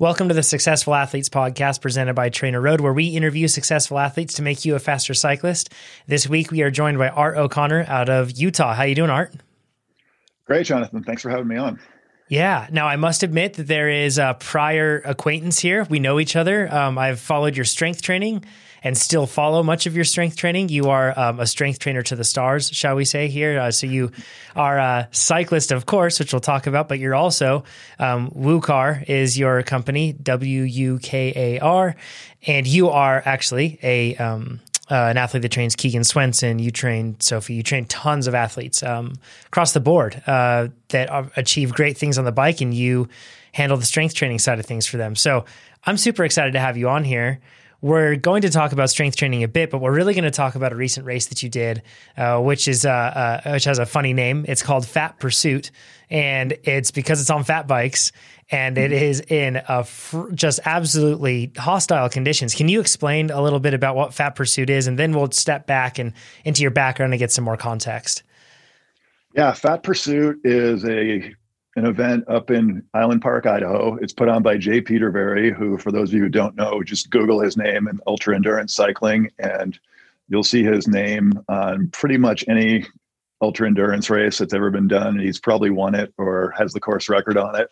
Welcome to the Successful Athletes podcast presented by TrainerRoad, where we interview successful athletes to make you a faster cyclist. This week we are joined by Art O'Connor out of Utah. How are you doing, Art? Great, Jonathan. Thanks for having me on. Yeah. Now I must admit that there is a prior acquaintance here. We know each other. Um, I've followed your strength training and still follow much of your strength training. You are um, a strength trainer to the stars, shall we say here. Uh, so you are a cyclist, of course, which we'll talk about, but you're also um, WUKAR is your company, W U K A R, and you are actually a um, uh, an athlete that trains Keegan Swenson. You train Sophie. You train tons of athletes um, across the board uh, that achieve great things on the bike, and you handle the strength training side of things for them. So I'm super excited to have you on here. We're going to talk about strength training a bit, but we're really going to talk about a recent race that you did, uh, which is uh, uh, which has a funny name. It's called Fat Pursuit, and it's because it's on fat bikes, and it is in a fr- just absolutely hostile conditions. Can you explain a little bit about what Fat Pursuit is, and then we'll step back and into your background and get some more context. Yeah, Fat Pursuit is a an event up in Island Park, Idaho. It's put on by Jay Petervary, who, for those of you who don't know, just Google his name in ultra endurance cycling, and you'll see his name on pretty much any ultra endurance race that's ever been done. And He's probably won it or has the course record on it.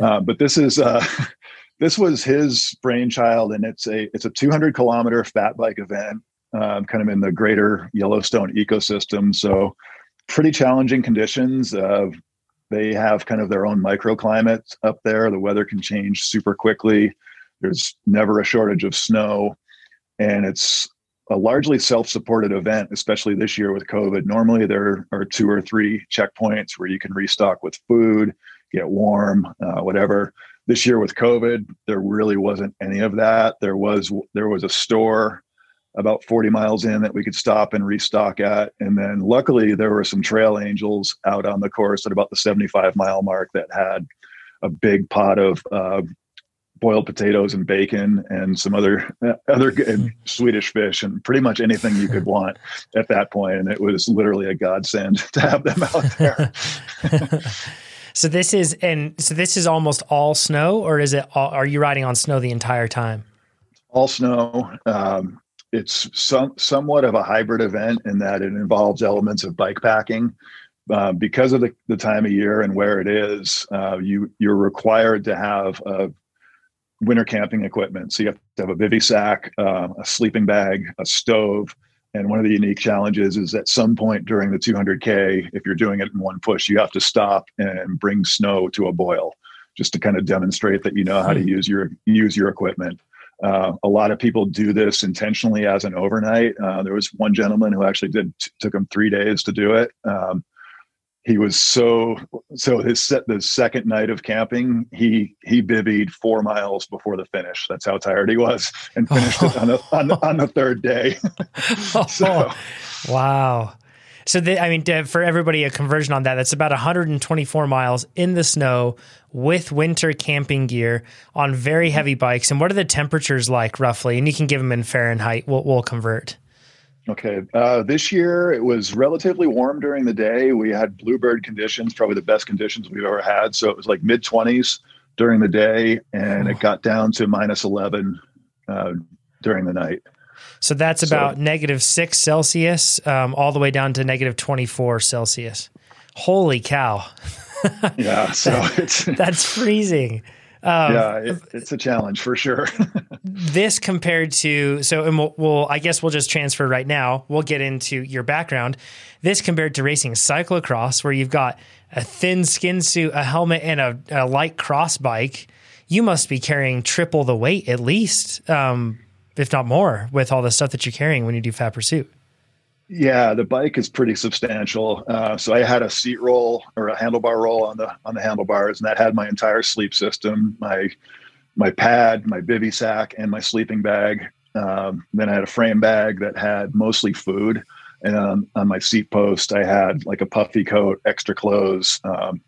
Uh, but this is uh, this was his brainchild, and it's a it's a 200 kilometer fat bike event, um, kind of in the greater Yellowstone ecosystem. So pretty challenging conditions. Uh, they have kind of their own microclimates up there. The weather can change super quickly. There's never a shortage of snow. And it's a largely self supported event, especially this year with COVID. Normally, there are two or three checkpoints where you can restock with food, get warm, uh, whatever. This year with COVID, there really wasn't any of that. There was there was a store about 40 miles in that we could stop and restock at. And then luckily there were some trail angels out on the course at about the 75 mile mark that had a big pot of uh, boiled potatoes and bacon and some other other good Swedish fish and pretty much anything you could want at that point. And it was literally a godsend to have them out there. so this is and so this is almost all snow, or is it? All, are you riding on snow the entire time? All snow. Um, it's some somewhat of a hybrid event in that it involves elements of bike packing. Uh, because of the, the time of year and where it is, uh, you you're required to have a winter camping equipment. So you have to have a bivy sack, uh, a sleeping bag, a stove, and one of the unique challenges is at some point during the 200k, if you're doing it in one push, you have to stop and bring snow to a boil, just to kind of demonstrate that you know how to hmm. use your use your equipment. Uh, a lot of people do this intentionally as an overnight. Uh, there was one gentleman who actually did t- took him three days to do it. Um, he was so so his set the second night of camping he he bivvied four miles before the finish that's how tired he was and finished oh. it on the, on the, on the third day so wow so the, I mean, for everybody, a conversion on that, that's about 124 miles in the snow with winter camping gear on very heavy bikes. And what are the temperatures like roughly? And you can give them in Fahrenheit. We'll, we'll convert. Okay. Uh, this year it was relatively warm during the day. We had bluebird conditions, probably the best conditions we've ever had. So it was like mid 20s during the day, and oh. it got down to minus 11 uh, during the night. So that's about negative six Celsius, um, all the way down to negative 24 Celsius. Holy cow. yeah. So it's, that's freezing. Um, yeah, it, it's a challenge for sure. this compared to so, and we'll, we'll, I guess we'll just transfer right now. We'll get into your background. This compared to racing cyclocross, where you've got a thin skin suit, a helmet, and a, a light cross bike. You must be carrying triple the weight at least. Um, if not more, with all the stuff that you're carrying when you do Fat Pursuit. Yeah, the bike is pretty substantial. Uh, so I had a seat roll or a handlebar roll on the on the handlebars, and that had my entire sleep system, my my pad, my bivy sack, and my sleeping bag. Um, then I had a frame bag that had mostly food, and on my seat post I had like a puffy coat, extra clothes, um,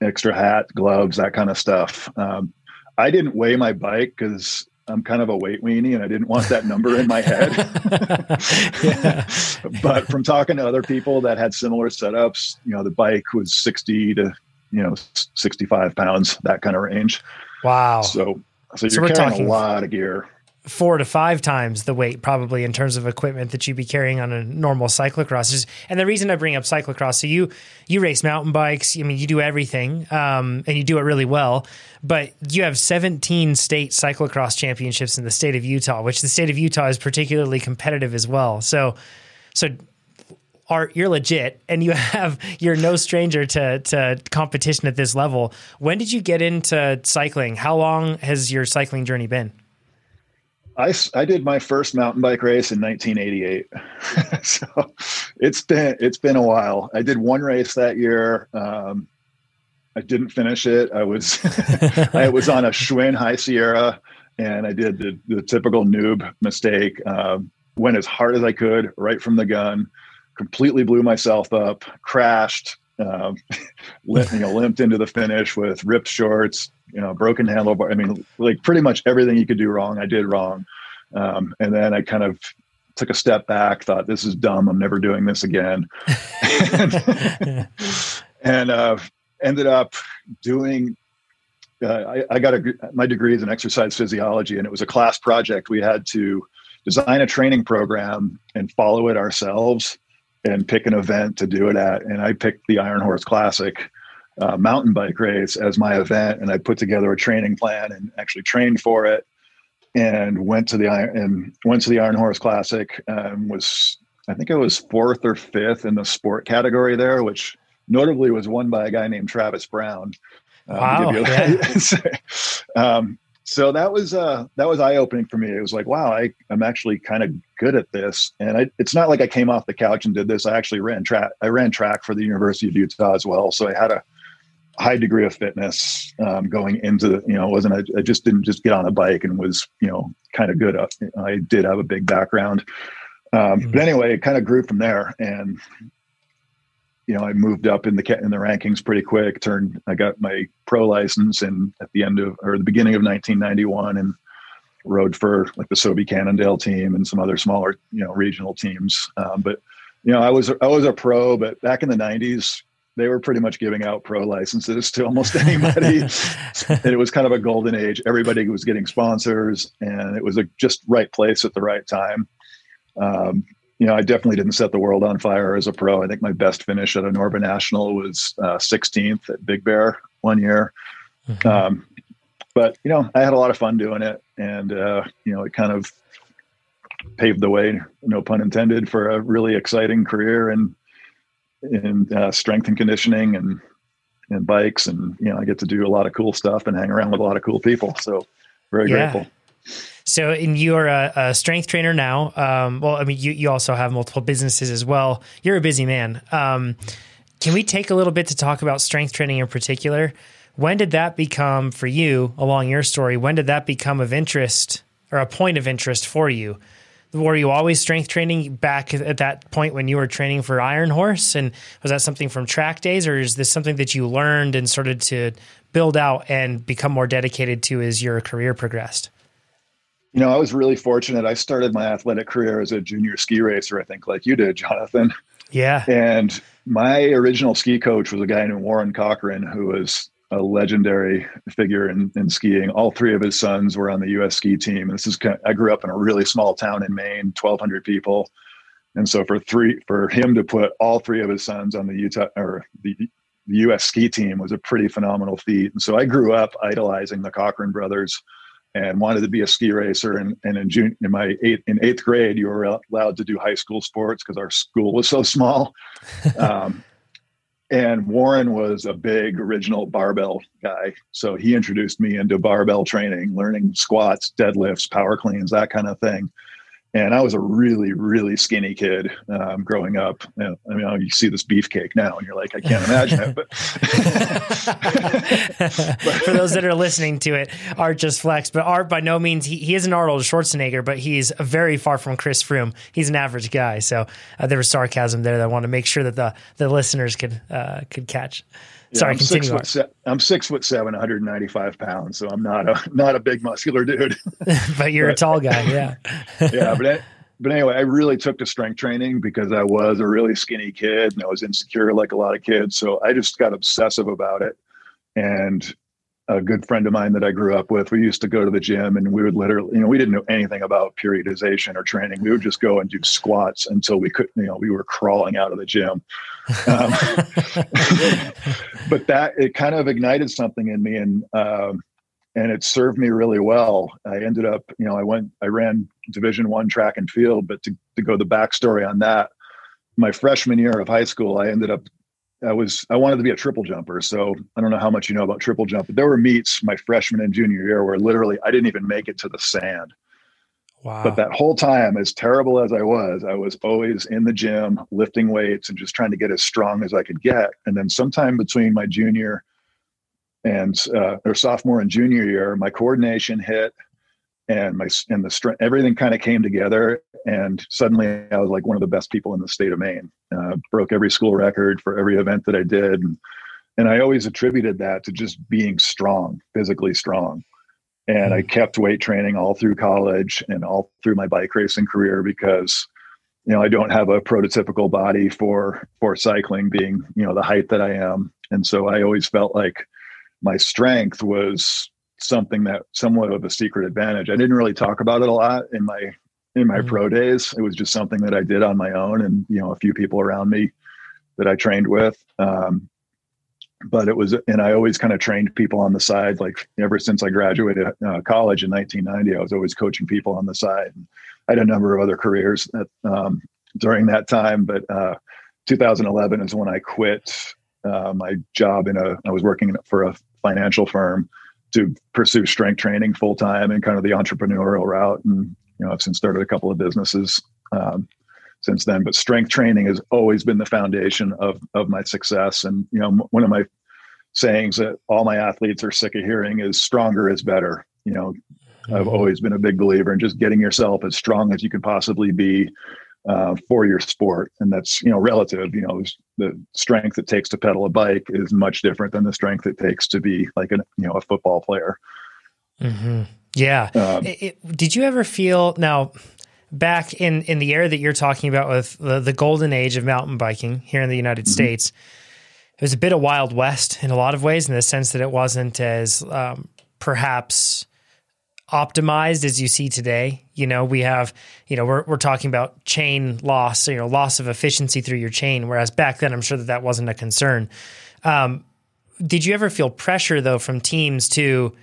extra hat, gloves, that kind of stuff. Um, I didn't weigh my bike because I'm kind of a weight weenie and I didn't want that number in my head. but from talking to other people that had similar setups, you know, the bike was 60 to, you know, 65 pounds, that kind of range. Wow. So so you're so carrying a lot of gear. Four to five times the weight, probably in terms of equipment that you'd be carrying on a normal cyclocross. And the reason I bring up cyclocross, so you you race mountain bikes. I mean, you do everything, um, and you do it really well. But you have 17 state cyclocross championships in the state of Utah, which the state of Utah is particularly competitive as well. So, so Art, you're legit and you have you're no stranger to to competition at this level. When did you get into cycling? How long has your cycling journey been? I, I did my first mountain bike race in 1988, so it's been it's been a while. I did one race that year. Um, I didn't finish it. I was I was on a Schwinn High Sierra, and I did the, the typical noob mistake. Um, went as hard as I could right from the gun completely blew myself up, crashed, um, limp, you know, limped into the finish with ripped shorts, you know, broken handlebar. I mean, like pretty much everything you could do wrong, I did wrong. Um, and then I kind of took a step back, thought this is dumb. I'm never doing this again. and, and uh, ended up doing, uh, I, I, got a, my degree is in exercise physiology and it was a class project. We had to design a training program and follow it ourselves and pick an event to do it at. And I picked the Iron Horse Classic uh, mountain bike race as my event, and I put together a training plan and actually trained for it. And went to the Iron and went to the Iron Horse Classic. Um, was I think I was fourth or fifth in the sport category there, which notably was won by a guy named Travis Brown. Um, wow! Yeah. um, so that was uh, that was eye opening for me. It was like, wow, I, I'm actually kind of good at this. And I, it's not like I came off the couch and did this. I actually ran track. I ran track for the University of Utah as well. So I had a high degree of fitness um, going into the, you know, wasn't, I, I, just didn't just get on a bike and was, you know, kind of good. At, I did have a big background. Um, mm-hmm. But anyway, it kind of grew from there. And you know, I moved up in the in the rankings pretty quick. Turned, I got my pro license, and at the end of or the beginning of 1991, and rode for like the Sobe Cannondale team and some other smaller, you know, regional teams. Um, but you know, I was I was a pro, but back in the 90s, they were pretty much giving out pro licenses to almost anybody. and it was kind of a golden age. Everybody was getting sponsors, and it was a just right place at the right time. Um, you know, I definitely didn't set the world on fire as a pro. I think my best finish at a Norba National was uh, 16th at Big Bear one year. Mm-hmm. Um, but you know, I had a lot of fun doing it, and uh, you know, it kind of paved the way, no pun intended, for a really exciting career in in uh, strength and conditioning and and bikes, and you know, I get to do a lot of cool stuff and hang around with a lot of cool people. So, very yeah. grateful. So, and you're a, a strength trainer now. Um, well, I mean, you, you also have multiple businesses as well. You're a busy man. Um, can we take a little bit to talk about strength training in particular? When did that become for you along your story? When did that become of interest or a point of interest for you? Were you always strength training back at that point when you were training for Iron Horse? And was that something from track days, or is this something that you learned and started to build out and become more dedicated to as your career progressed? You know, I was really fortunate. I started my athletic career as a junior ski racer, I think, like you did, Jonathan. Yeah. And my original ski coach was a guy named Warren Cochran, who was a legendary figure in, in skiing. All three of his sons were on the U.S. ski team. And this is kind of, I grew up in a really small town in Maine, 1,200 people. And so for three, for him to put all three of his sons on the Utah or the, the U.S. ski team was a pretty phenomenal feat. And so I grew up idolizing the Cochran brothers and wanted to be a ski racer. And, and in June, in my eighth, in eighth grade, you were allowed to do high school sports because our school was so small. Um, and Warren was a big original barbell guy. So he introduced me into barbell training, learning squats, deadlifts, power cleans, that kind of thing and I was a really, really skinny kid um, growing up. I mean, you see this beefcake now, and you're like, I can't imagine it. But, for those that are listening to it, Art just flexed. But Art, by no means, he, he isn't Arnold Schwarzenegger, but he's very far from Chris Froome. He's an average guy. So uh, there was sarcasm there that I want to make sure that the the listeners could uh, could catch. Sorry, I'm continue. Six se- I'm six foot seven, 195 pounds, so I'm not a not a big muscular dude. but you're but, a tall guy, yeah. yeah, but but anyway, I really took to strength training because I was a really skinny kid and I was insecure like a lot of kids. So I just got obsessive about it, and a good friend of mine that I grew up with. We used to go to the gym and we would literally, you know, we didn't know anything about periodization or training. We would just go and do squats until we couldn't, you know, we were crawling out of the gym. Um, but that it kind of ignited something in me, and um, and it served me really well. I ended up, you know, I went, I ran Division One track and field, but to to go the backstory on that, my freshman year of high school, I ended up I was I wanted to be a triple jumper. So I don't know how much you know about triple jump, but there were meets my freshman and junior year where literally I didn't even make it to the sand. Wow. But that whole time, as terrible as I was, I was always in the gym lifting weights and just trying to get as strong as I could get. And then sometime between my junior and uh, or sophomore and junior year, my coordination hit and my and the strength everything kind of came together and suddenly i was like one of the best people in the state of maine. Uh, broke every school record for every event that i did and, and i always attributed that to just being strong physically strong. And i mm. kept weight training all through college and all through my bike racing career because you know i don't have a prototypical body for for cycling being you know the height that i am. And so i always felt like my strength was something that somewhat of a secret advantage. I didn't really talk about it a lot in my in my mm-hmm. pro days. It was just something that I did on my own, and you know, a few people around me that I trained with. Um, but it was, and I always kind of trained people on the side. Like ever since I graduated uh, college in 1990, I was always coaching people on the side. And I had a number of other careers that, um, during that time, but uh, 2011 is when I quit uh, my job in a. I was working for a financial firm to pursue strength training full time and kind of the entrepreneurial route. And you know, I've since started a couple of businesses um, since then. But strength training has always been the foundation of of my success. And you know, one of my sayings that all my athletes are sick of hearing is "stronger is better." You know, mm-hmm. I've always been a big believer in just getting yourself as strong as you can possibly be uh, for your sport, and that's you know relative. You know, the strength it takes to pedal a bike is much different than the strength it takes to be like a you know a football player. Mm-hmm. Yeah. Um, it, it, did you ever feel now? Back in, in the era that you're talking about with the, the golden age of mountain biking here in the United mm-hmm. States, it was a bit of Wild West in a lot of ways, in the sense that it wasn't as um, perhaps optimized as you see today. You know, we have, you know, we're, we're talking about chain loss, you know, loss of efficiency through your chain. Whereas back then, I'm sure that that wasn't a concern. Um, did you ever feel pressure though from teams to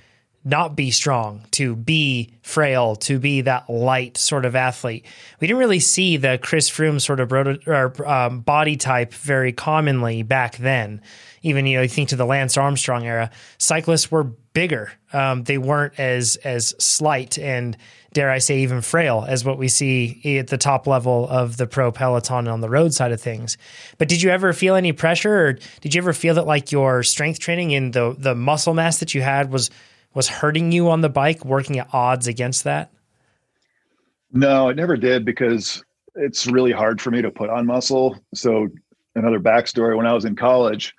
not be strong, to be frail, to be that light sort of athlete? We didn't really see the Chris Froome sort of um, body type very commonly back then even you know you think to the Lance Armstrong era, cyclists were bigger. Um, they weren't as as slight and dare I say even frail as what we see at the top level of the pro peloton on the road side of things. But did you ever feel any pressure, or did you ever feel that like your strength training and the the muscle mass that you had was was hurting you on the bike, working at odds against that? No, it never did because it's really hard for me to put on muscle. So another backstory: when I was in college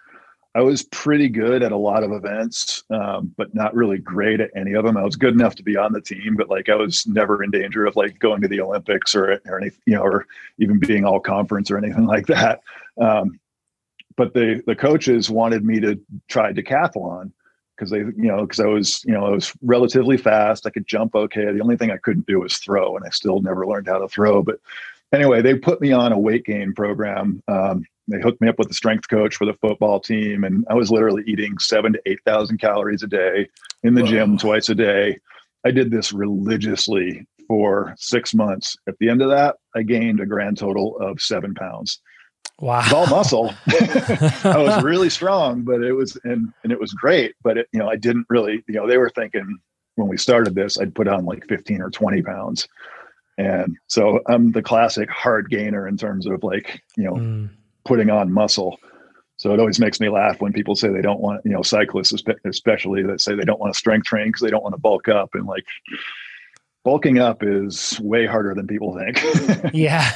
I was pretty good at a lot of events, um, but not really great at any of them. I was good enough to be on the team, but like I was never in danger of like going to the Olympics or or anything, you know, or even being all conference or anything like that. Um, but the the coaches wanted me to try decathlon because they, you know, because I was, you know, I was relatively fast. I could jump okay. The only thing I couldn't do was throw, and I still never learned how to throw. But anyway, they put me on a weight gain program. Um, they hooked me up with a strength coach for the football team, and I was literally eating seven to eight thousand calories a day in the Whoa. gym twice a day. I did this religiously for six months. At the end of that, I gained a grand total of seven pounds. Wow, all muscle. I was really strong, but it was and and it was great. But it, you know, I didn't really. You know, they were thinking when we started this, I'd put on like fifteen or twenty pounds. And so I'm the classic hard gainer in terms of like, you know, mm putting on muscle. So it always makes me laugh when people say they don't want, you know, cyclists especially that say they don't want to strength train because they don't want to bulk up and like bulking up is way harder than people think. yeah.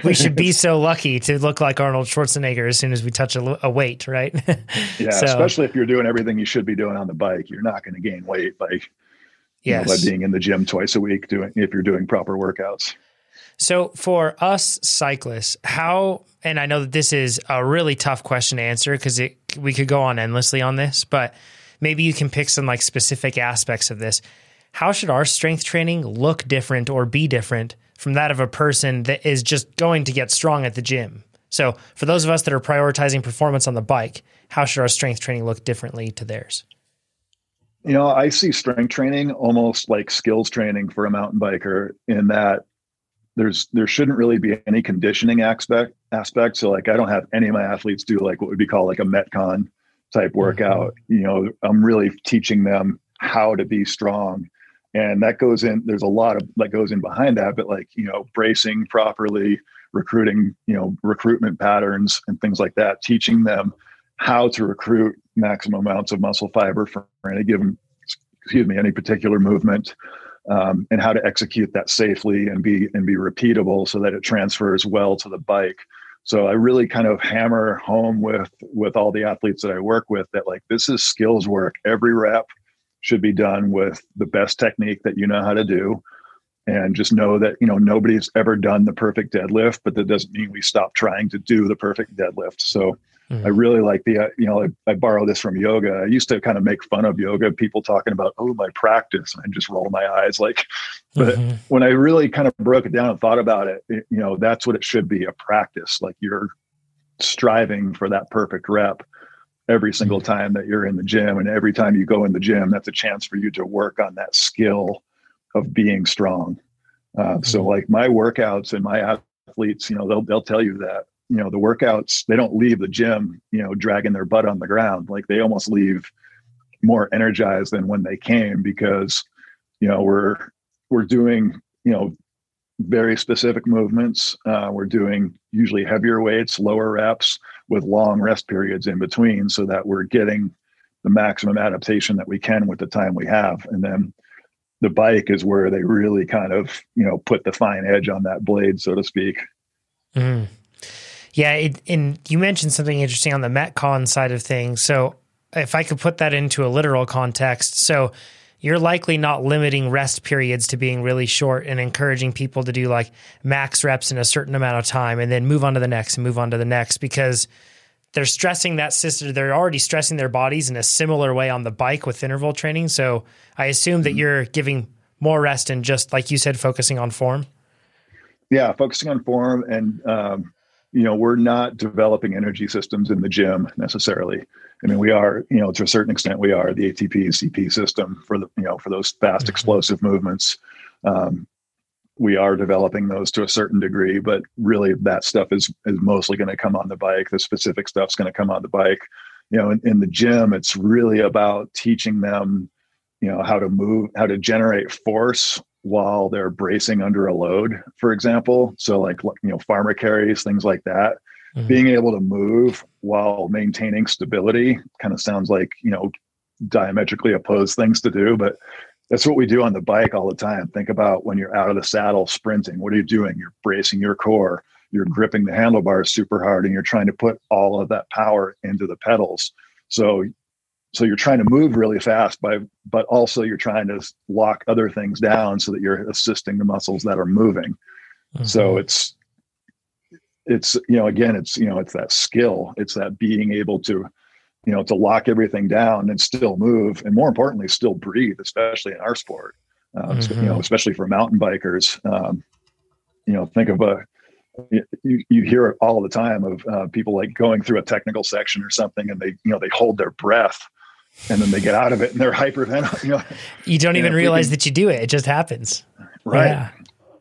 we should be so lucky to look like Arnold Schwarzenegger as soon as we touch a, a weight, right? yeah. So, especially if you're doing everything you should be doing on the bike, you're not going to gain weight by, yes. Know, by being in the gym twice a week doing, if you're doing proper workouts. So for us cyclists, how and I know that this is a really tough question to answer because it we could go on endlessly on this, but maybe you can pick some like specific aspects of this. How should our strength training look different or be different from that of a person that is just going to get strong at the gym? So, for those of us that are prioritizing performance on the bike, how should our strength training look differently to theirs? You know, I see strength training almost like skills training for a mountain biker in that there's there shouldn't really be any conditioning aspect aspect. So like I don't have any of my athletes do like what would be called like a Metcon type mm-hmm. workout. Mm-hmm. You know, I'm really teaching them how to be strong. And that goes in, there's a lot of that goes in behind that, but like, you know, bracing properly, recruiting, you know, recruitment patterns and things like that, teaching them how to recruit maximum amounts of muscle fiber for any given, excuse me, any particular movement um, and how to execute that safely and be and be repeatable so that it transfers well to the bike. So i really kind of hammer home with with all the athletes that i work with that like this is skills work. Every rep should be done with the best technique that you know how to do and just know that you know nobody's ever done the perfect deadlift but that doesn't mean we stop trying to do the perfect deadlift so Mm-hmm. I really like the, uh, you know, I, I, borrow this from yoga. I used to kind of make fun of yoga, people talking about, oh, my practice. And I just roll my eyes like, but mm-hmm. when I really kind of broke it down and thought about it, it, you know, that's what it should be a practice. Like you're striving for that perfect rep every single time that you're in the gym. And every time you go in the gym, that's a chance for you to work on that skill of being strong. Uh, so mm-hmm. like my workouts and my athletes, you know, they'll, they'll tell you that you know the workouts they don't leave the gym you know dragging their butt on the ground like they almost leave more energized than when they came because you know we're we're doing you know very specific movements uh, we're doing usually heavier weights lower reps with long rest periods in between so that we're getting the maximum adaptation that we can with the time we have and then the bike is where they really kind of you know put the fine edge on that blade so to speak mm. Yeah, it, and you mentioned something interesting on the Metcon side of things. So, if I could put that into a literal context, so you're likely not limiting rest periods to being really short and encouraging people to do like max reps in a certain amount of time and then move on to the next and move on to the next because they're stressing that system. They're already stressing their bodies in a similar way on the bike with interval training. So I assume that mm-hmm. you're giving more rest and just like you said, focusing on form. Yeah, focusing on form and um, you know we're not developing energy systems in the gym necessarily i mean we are you know to a certain extent we are the atp cp system for the you know for those fast mm-hmm. explosive movements um, we are developing those to a certain degree but really that stuff is is mostly going to come on the bike the specific stuff's going to come on the bike you know in, in the gym it's really about teaching them you know how to move how to generate force while they're bracing under a load, for example. So, like, you know, farmer carries, things like that. Mm-hmm. Being able to move while maintaining stability kind of sounds like, you know, diametrically opposed things to do, but that's what we do on the bike all the time. Think about when you're out of the saddle sprinting. What are you doing? You're bracing your core, you're gripping the handlebars super hard, and you're trying to put all of that power into the pedals. So so you're trying to move really fast by but also you're trying to lock other things down so that you're assisting the muscles that are moving mm-hmm. so it's it's you know again it's you know it's that skill it's that being able to you know to lock everything down and still move and more importantly still breathe especially in our sport uh, mm-hmm. you know especially for mountain bikers um, you know think of a you, you hear it all the time of uh, people like going through a technical section or something and they you know they hold their breath and then they get out of it and they're hyperventilating. You, know? you don't even realize can, that you do it; it just happens. Right, yeah.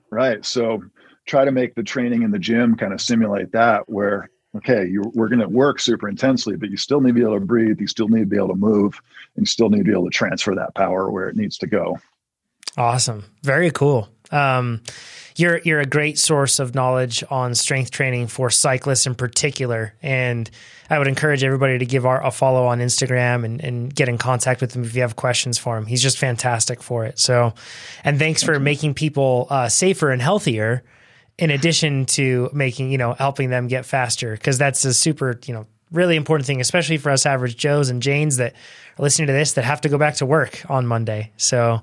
right. So try to make the training in the gym kind of simulate that, where okay, you, we're going to work super intensely, but you still need to be able to breathe. You still need to be able to move, and you still need to be able to transfer that power where it needs to go. Awesome, very cool. Um, you're you're a great source of knowledge on strength training for cyclists in particular, and I would encourage everybody to give our, a follow on Instagram and, and get in contact with him if you have questions for him. He's just fantastic for it. So, and thanks for making people uh, safer and healthier, in addition to making you know helping them get faster because that's a super you know really important thing, especially for us average Joes and Janes that are listening to this that have to go back to work on Monday. So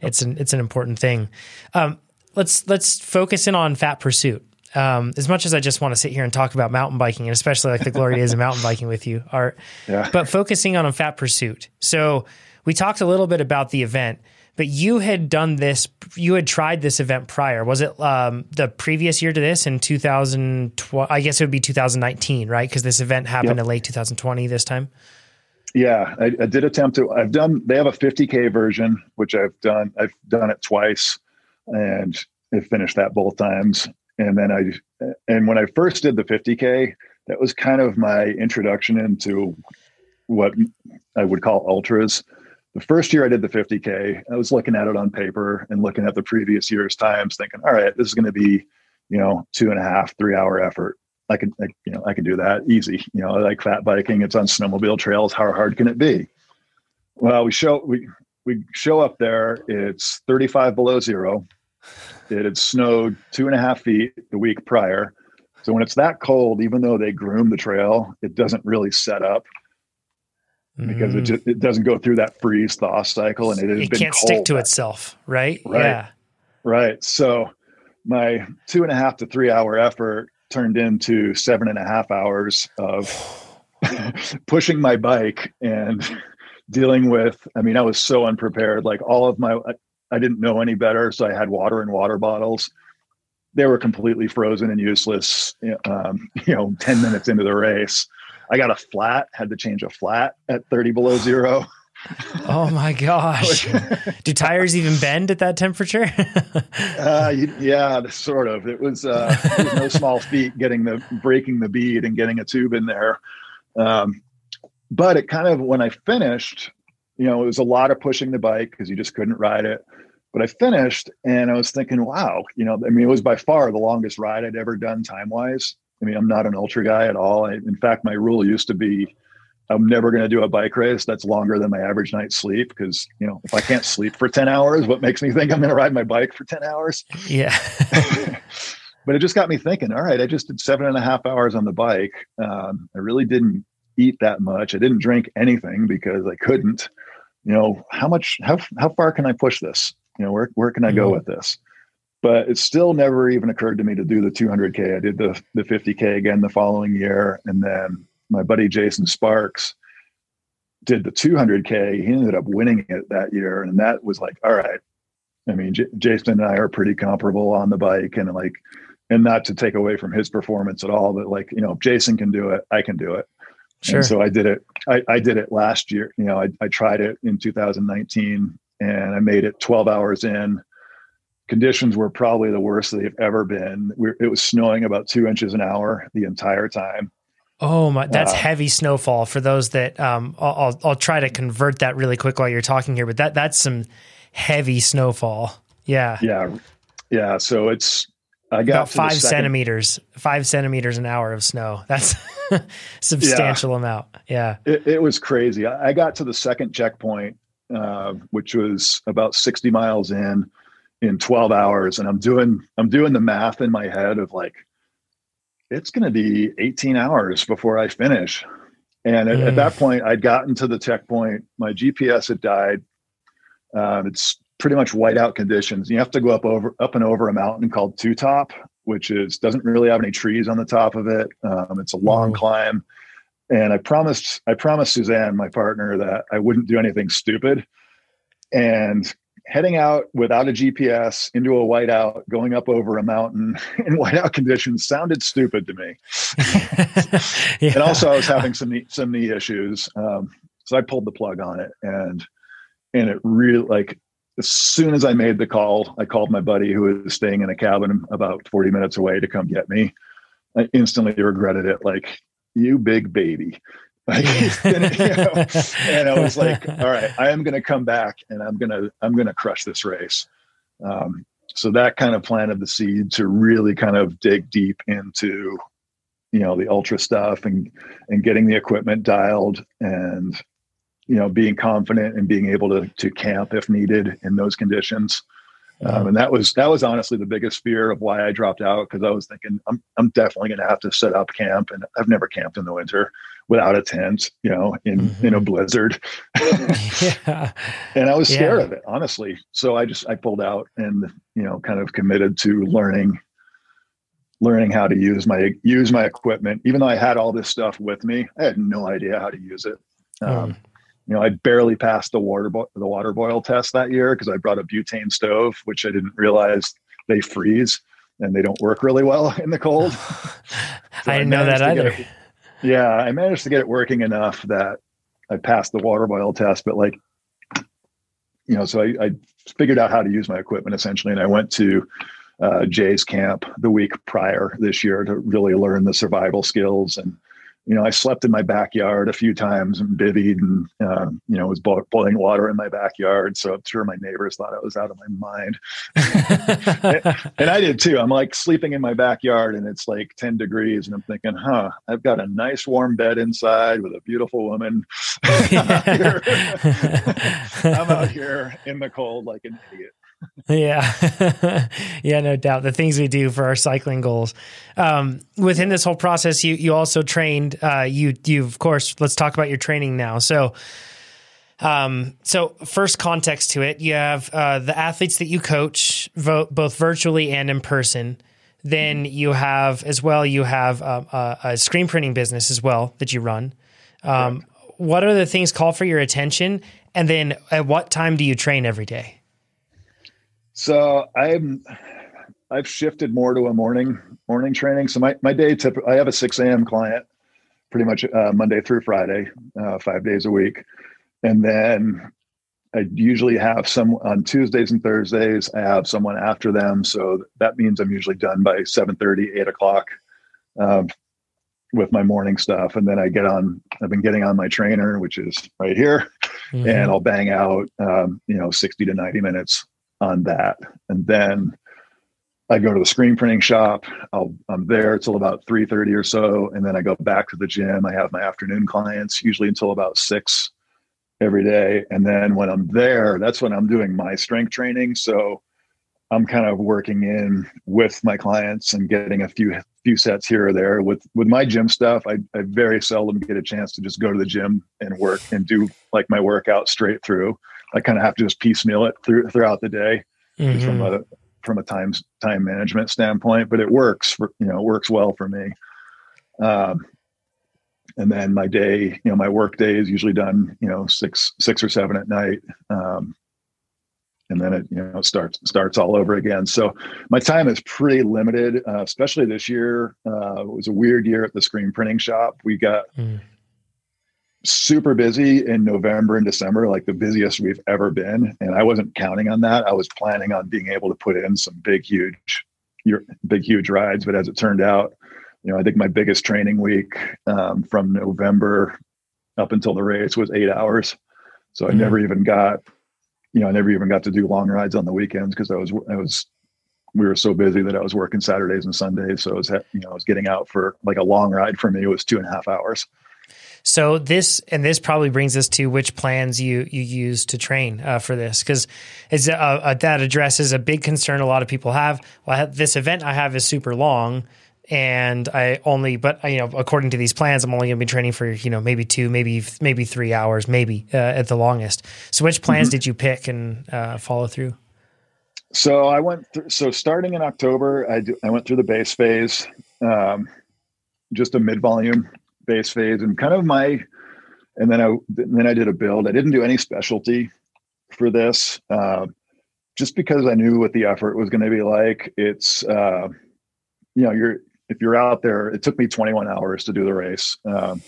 it's an it's an important thing. Um, let's let's focus in on Fat Pursuit. Um, as much as I just want to sit here and talk about mountain biking, and especially like the glory days of mountain biking with you, Art, yeah. but focusing on a fat pursuit. So we talked a little bit about the event, but you had done this, you had tried this event prior. Was it um, the previous year to this in 2012? I guess it would be 2019, right? Because this event happened yep. in late 2020 this time. Yeah, I, I, did attempt to. I've done. They have a 50k version, which I've done. I've done it twice, and I finished that both times. And then I, and when I first did the 50k, that was kind of my introduction into what I would call ultras. The first year I did the 50k, I was looking at it on paper and looking at the previous year's times, thinking, all right, this is going to be, you know, two and a half, three hour effort. I can, I, you know, I can do that easy. You know, like fat biking. It's on snowmobile trails. How hard can it be? Well, we show we we show up there. It's 35 below zero. It had snowed two and a half feet the week prior. So when it's that cold, even though they groom the trail, it doesn't really set up because mm. it just, it doesn't go through that freeze thaw cycle, and it, it can't stick to itself, right? Right. Yeah. Right. So my two and a half to three hour effort turned into seven and a half hours of pushing my bike and dealing with i mean i was so unprepared like all of my I didn't know any better, so I had water and water bottles. They were completely frozen and useless. Um, you know, ten minutes into the race, I got a flat. Had to change a flat at thirty below zero. oh my gosh! Do tires even bend at that temperature? uh, yeah, sort of. It was, uh, it was no small feat getting the breaking the bead and getting a tube in there. Um, but it kind of when I finished, you know, it was a lot of pushing the bike because you just couldn't ride it. But I finished and I was thinking, wow, you know, I mean, it was by far the longest ride I'd ever done time wise. I mean, I'm not an ultra guy at all. I, in fact, my rule used to be I'm never going to do a bike race that's longer than my average night's sleep because, you know, if I can't sleep for 10 hours, what makes me think I'm going to ride my bike for 10 hours? Yeah. but it just got me thinking, all right, I just did seven and a half hours on the bike. Um, I really didn't eat that much. I didn't drink anything because I couldn't. You know, how much, how, how far can I push this? You know, where, where can I go mm-hmm. with this? But it still never even occurred to me to do the 200K. I did the, the 50K again the following year. And then my buddy Jason Sparks did the 200K. He ended up winning it that year. And that was like, all right. I mean, J- Jason and I are pretty comparable on the bike and like, and not to take away from his performance at all, but like, you know, if Jason can do it, I can do it. Sure. And so I did it. I, I did it last year. You know, I, I tried it in 2019 and I made it 12 hours in. Conditions were probably the worst they've ever been. We're, it was snowing about two inches an hour the entire time. Oh my, that's uh, heavy snowfall for those that um I'll, I'll, I'll try to convert that really quick while you're talking here, but that that's some heavy snowfall. Yeah. Yeah. Yeah, so it's I got about 5 centimeters, 5 centimeters an hour of snow. That's substantial yeah. amount. Yeah. It, it, was crazy. I got to the second checkpoint uh, which was about 60 miles in in 12 hours and i'm doing i'm doing the math in my head of like it's going to be 18 hours before i finish and at, mm. at, that point i'd gotten to the checkpoint my gps had died um, it's pretty much whiteout conditions you have to go up over up and over a mountain called two top which is doesn't really have any trees on the top of it um, it's a long mm. climb and I promised I promised Suzanne, my partner, that I wouldn't do anything stupid. And heading out without a GPS into a whiteout, going up over a mountain in whiteout conditions sounded stupid to me. yeah. And also, I was having some knee, some knee issues, um, so I pulled the plug on it, and and it really like as soon as I made the call, I called my buddy who was staying in a cabin about 40 minutes away to come get me. I instantly regretted it. Like you big baby. Like, you know, and I was like, all right, I am going to come back and I'm going to, I'm going to crush this race. Um, so that kind of planted the seed to really kind of dig deep into, you know, the ultra stuff and, and getting the equipment dialed and, you know, being confident and being able to, to camp if needed in those conditions. Um, and that was that was honestly the biggest fear of why I dropped out because I was thinking I'm I'm definitely going to have to set up camp, and I've never camped in the winter without a tent, you know, in mm-hmm. in a blizzard. yeah. And I was scared yeah. of it, honestly. So I just I pulled out and you know kind of committed to learning learning how to use my use my equipment. Even though I had all this stuff with me, I had no idea how to use it. Um, mm. You know, I barely passed the water bo- the water boil test that year because I brought a butane stove, which I didn't realize they freeze and they don't work really well in the cold. So I didn't I know that either. It, yeah, I managed to get it working enough that I passed the water boil test, but like, you know, so I, I figured out how to use my equipment essentially, and I went to uh, Jay's camp the week prior this year to really learn the survival skills and you know, I slept in my backyard a few times and bivvied and, uh, you know, was boiling water in my backyard. So I'm sure my neighbors thought I was out of my mind. and, I did too. I'm like sleeping in my backyard and it's like 10 degrees. And I'm thinking, huh, I've got a nice warm bed inside with a beautiful woman. I'm, out here in the cold like an idiot. Yeah, yeah, no doubt. The things we do for our cycling goals. Um, within this whole process, you you also trained. Uh, you you of course. Let's talk about your training now. So, um, so first context to it, you have uh, the athletes that you coach, vo- both virtually and in person. Then mm-hmm. you have as well. You have um, a, a, screen printing business as well that you run. Um, what are the things call for your attention? And then at what time do you train every day? So I'm I've shifted more to a morning morning training. So my my day tip I have a 6 a.m. client pretty much uh, Monday through Friday, uh, five days a week, and then I usually have some on Tuesdays and Thursdays. I have someone after them, so that means I'm usually done by 7:30, 8 o'clock um, with my morning stuff, and then I get on. I've been getting on my trainer, which is right here, mm-hmm. and I'll bang out, um, you know, 60 to 90 minutes on that. And then I go to the screen printing shop. i am there till about 3.30 or so. And then I go back to the gym. I have my afternoon clients, usually until about six every day. And then when I'm there, that's when I'm doing my strength training. So I'm kind of working in with my clients and getting a few few sets here or there. With with my gym stuff, I, I very seldom get a chance to just go to the gym and work and do like my workout straight through. I kind of have to just piecemeal it through, throughout the day mm-hmm. from a from a time time management standpoint. But it works for you know it works well for me. Um, and then my day, you know, my work day is usually done, you know, six six or seven at night. Um, and then it you know starts starts all over again. So my time is pretty limited, uh, especially this year. Uh, it was a weird year at the screen printing shop. We got mm super busy in November and December, like the busiest we've ever been. And I wasn't counting on that. I was planning on being able to put in some big, huge, your big, huge rides. But as it turned out, you know, I think my biggest training week um, from November up until the race was eight hours. So I mm-hmm. never even got, you know, I never even got to do long rides on the weekends because I was, I was, we were so busy that I was working Saturdays and Sundays. So I was, you know, I was getting out for like a long ride for me was two and a half hours. So this and this probably brings us to which plans you you use to train uh, for this because is uh, uh, that addresses a big concern a lot of people have. Well, have, this event I have is super long, and I only but you know according to these plans I'm only going to be training for you know maybe two maybe maybe three hours maybe uh, at the longest. So which plans mm-hmm. did you pick and uh, follow through? So I went through, so starting in October I do, I went through the base phase. Um, just a mid volume base phase and kind of my and then I then I did a build. I didn't do any specialty for this, uh, just because I knew what the effort was going to be like. It's uh, you know you're if you're out there. It took me 21 hours to do the race. Um,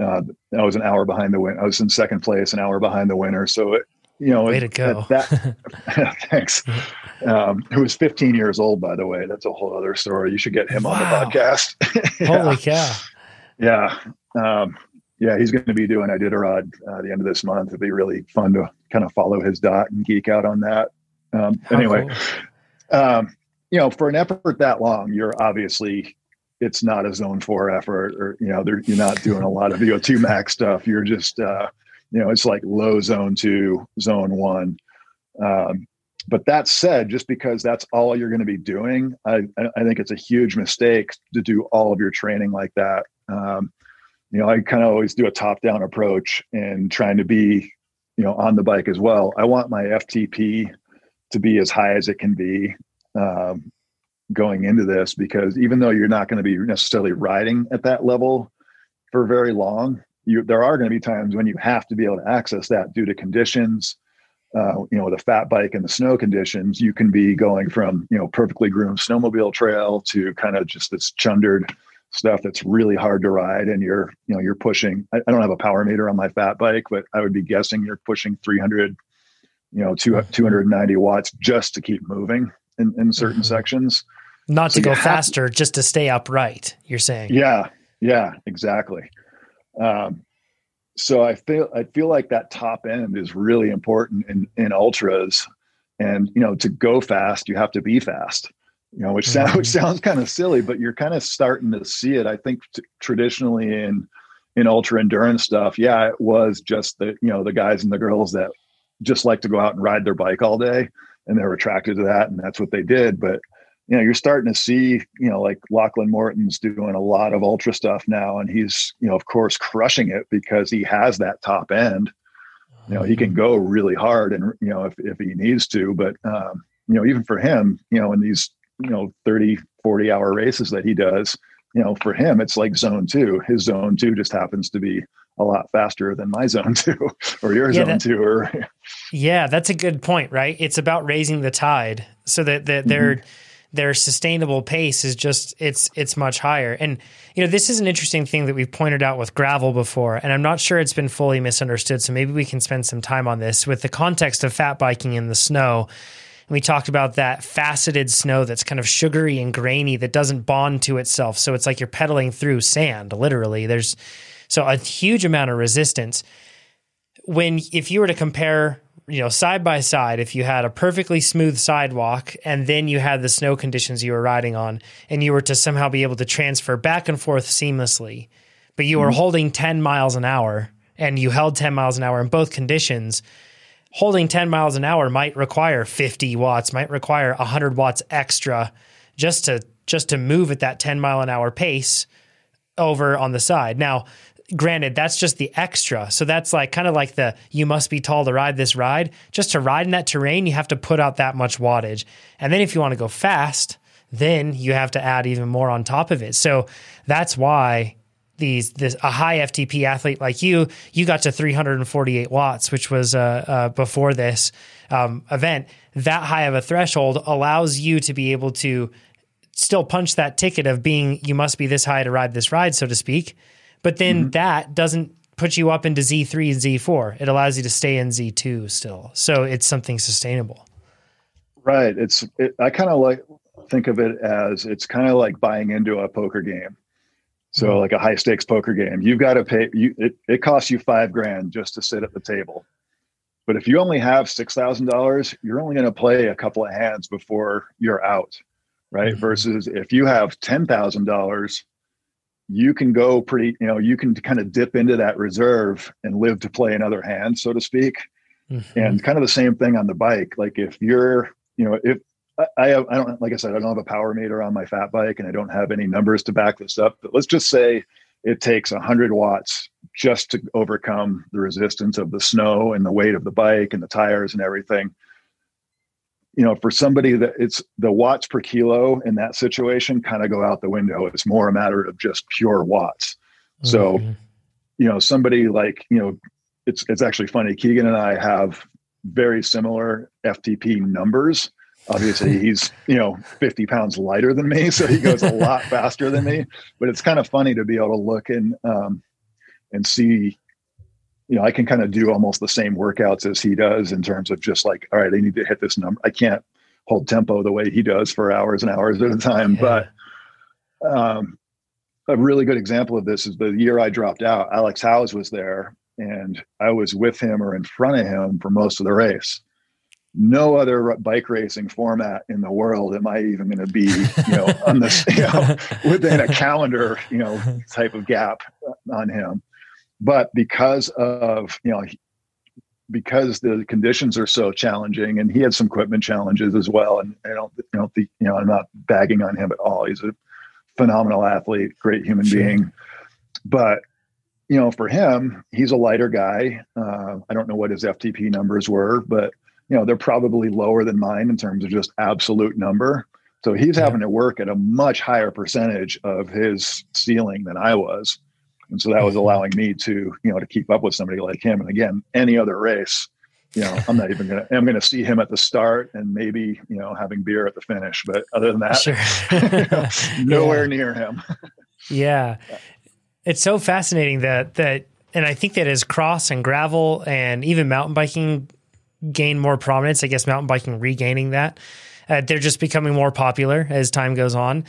uh, I was an hour behind the win. I was in second place, an hour behind the winner. So it, you know, way to go. That, thanks. Um, who was 15 years old, by the way. That's a whole other story. You should get him wow. on the podcast. yeah. Holy cow! Yeah. Um, yeah, he's going to be doing Iditarod uh, the end of this month. It'd be really fun to kind of follow his dot and geek out on that. Um, anyway, cool. um, you know, for an effort that long, you're obviously it's not a zone four effort, or you know, you're not doing a lot of VO2 max stuff. You're just, uh, you know, it's like low zone two, zone one. Um, but that said, just because that's all you're going to be doing, I, I think it's a huge mistake to do all of your training like that um, you know, I kind of always do a top down approach and trying to be, you know, on the bike as well. I want my FTP to be as high as it can be. Um, going into this because even though you're not going to be necessarily riding at that level for very long, you, there are going to be times when you have to be able to access that due to conditions. Uh, you know, with a fat bike and the snow conditions, you can be going from you know perfectly groomed snowmobile trail to kind of just this chundered stuff that's really hard to ride, and you're you know you're pushing. I, I don't have a power meter on my fat bike, but I would be guessing you're pushing 300, you know, two, 290 watts just to keep moving in, in certain mm-hmm. sections. Not so to go faster, to, just to stay upright. You're saying, yeah, yeah, exactly. Um, so I feel I feel like that top end is really important in in ultras, and you know to go fast you have to be fast. You know, which mm-hmm. sounds which sounds kind of silly, but you're kind of starting to see it. I think t- traditionally in in ultra endurance stuff, yeah, it was just the you know the guys and the girls that just like to go out and ride their bike all day, and they were attracted to that, and that's what they did. But you know, you're starting to see, you know, like Lachlan Morton's doing a lot of ultra stuff now, and he's, you know, of course, crushing it because he has that top end. You know, he can go really hard, and you know, if if he needs to. But um, you know, even for him, you know, in these, you know, 30, 40 hour races that he does, you know, for him, it's like zone two. His zone two just happens to be a lot faster than my zone two or your yeah, zone that, two. Or yeah, that's a good point, right? It's about raising the tide so that that. Mm-hmm their sustainable pace is just it's it's much higher. And you know, this is an interesting thing that we've pointed out with gravel before, and I'm not sure it's been fully misunderstood. So maybe we can spend some time on this with the context of fat biking in the snow. And we talked about that faceted snow that's kind of sugary and grainy that doesn't bond to itself. So it's like you're pedaling through sand, literally. There's so a huge amount of resistance. When if you were to compare you know, side by side, if you had a perfectly smooth sidewalk and then you had the snow conditions you were riding on, and you were to somehow be able to transfer back and forth seamlessly, but you mm-hmm. were holding 10 miles an hour and you held 10 miles an hour in both conditions, holding 10 miles an hour might require 50 watts, might require 100 watts extra just to just to move at that 10 mile an hour pace over on the side. Now, granted, that's just the extra. So that's like kind of like the you must be tall to ride this ride. Just to ride in that terrain, you have to put out that much wattage. And then if you want to go fast, then you have to add even more on top of it. So that's why these this a high FTP athlete like you, you got to 348 watts, which was uh, uh, before this um, event. That high of a threshold allows you to be able to still punch that ticket of being you must be this high to ride this ride, so to speak but then mm-hmm. that doesn't put you up into Z3 and Z4. It allows you to stay in Z2 still. So it's something sustainable. Right. It's it, I kind of like think of it as it's kind of like buying into a poker game. So mm-hmm. like a high stakes poker game, you've got to pay you it, it costs you 5 grand just to sit at the table. But if you only have $6,000, you're only going to play a couple of hands before you're out, right? Mm-hmm. Versus if you have $10,000 you can go pretty, you know, you can kind of dip into that reserve and live to play another hand, so to speak. Mm-hmm. And kind of the same thing on the bike. Like if you're, you know, if I have, I don't, like I said, I don't have a power meter on my fat bike and I don't have any numbers to back this up, but let's just say it takes 100 watts just to overcome the resistance of the snow and the weight of the bike and the tires and everything you know, for somebody that it's the watts per kilo in that situation kind of go out the window. It's more a matter of just pure watts. Mm-hmm. So, you know, somebody like, you know, it's it's actually funny. Keegan and I have very similar FTP numbers. Obviously, he's you know 50 pounds lighter than me, so he goes a lot faster than me. But it's kind of funny to be able to look and um, and see you know, I can kind of do almost the same workouts as he does in terms of just like, all right, I need to hit this number. I can't hold tempo the way he does for hours and hours at a time. Yeah. But um, a really good example of this is the year I dropped out. Alex Howes was there, and I was with him or in front of him for most of the race. No other bike racing format in the world am I even going to be, you know, on this, you know, within a calendar, you know, type of gap on him. But because of you know because the conditions are so challenging and he had some equipment challenges as well and i don't I don't think you know i'm not bagging on him at all. He's a phenomenal athlete great human sure. being. But you know for him he's a lighter guy. Uh, i don't know what his ftp numbers were but you know they're probably lower than mine in terms of just absolute number So he's yeah. having to work at a much higher percentage of his ceiling than I was. And so that was mm-hmm. allowing me to, you know, to keep up with somebody like him. And again, any other race, you know, I'm not even gonna I'm gonna see him at the start and maybe, you know, having beer at the finish. But other than that, sure. nowhere yeah. near him. yeah. It's so fascinating that that and I think that as cross and gravel and even mountain biking gain more prominence, I guess mountain biking regaining that, uh, they're just becoming more popular as time goes on.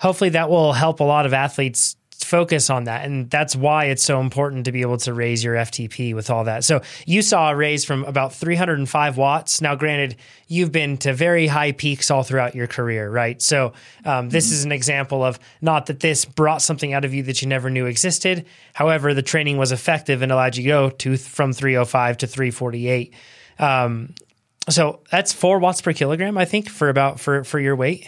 Hopefully, that will help a lot of athletes focus on that. And that's why it's so important to be able to raise your FTP with all that. So you saw a raise from about 305 watts. Now, granted, you've been to very high peaks all throughout your career, right? So um, this mm-hmm. is an example of not that this brought something out of you that you never knew existed. However, the training was effective and allowed you to go to from 305 to 348. Um, so that's four watts per kilogram, I think, for about for for your weight.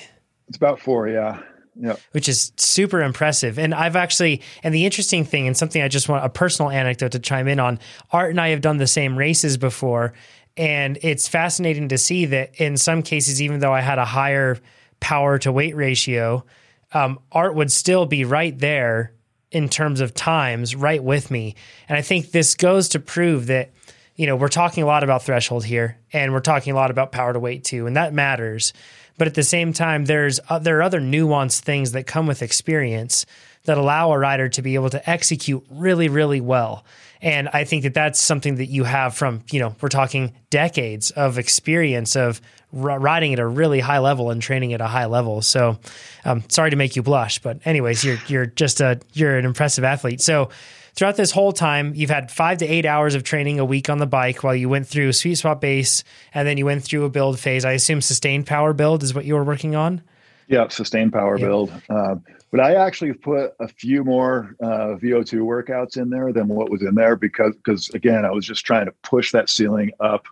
It's about four, yeah yeah. which is super impressive. And I've actually, and the interesting thing, and something I just want a personal anecdote to chime in on Art and I have done the same races before. And it's fascinating to see that in some cases, even though I had a higher power to weight ratio, um, Art would still be right there in terms of times, right with me. And I think this goes to prove that, you know, we're talking a lot about threshold here and we're talking a lot about power to weight too, and that matters. But at the same time, there's uh, there are other nuanced things that come with experience that allow a rider to be able to execute really, really well. And I think that that's something that you have from, you know, we're talking decades of experience of r- riding at a really high level and training at a high level. So, um, sorry to make you blush, but anyways, you're you're just a you're an impressive athlete. So, throughout this whole time, you've had five to eight hours of training a week on the bike while you went through sweet spot base and then you went through a build phase. I assume sustained power build is what you were working on. Yeah, sustained power yep. build. Uh, but I actually put a few more uh, VO2 workouts in there than what was in there because, because again, I was just trying to push that ceiling up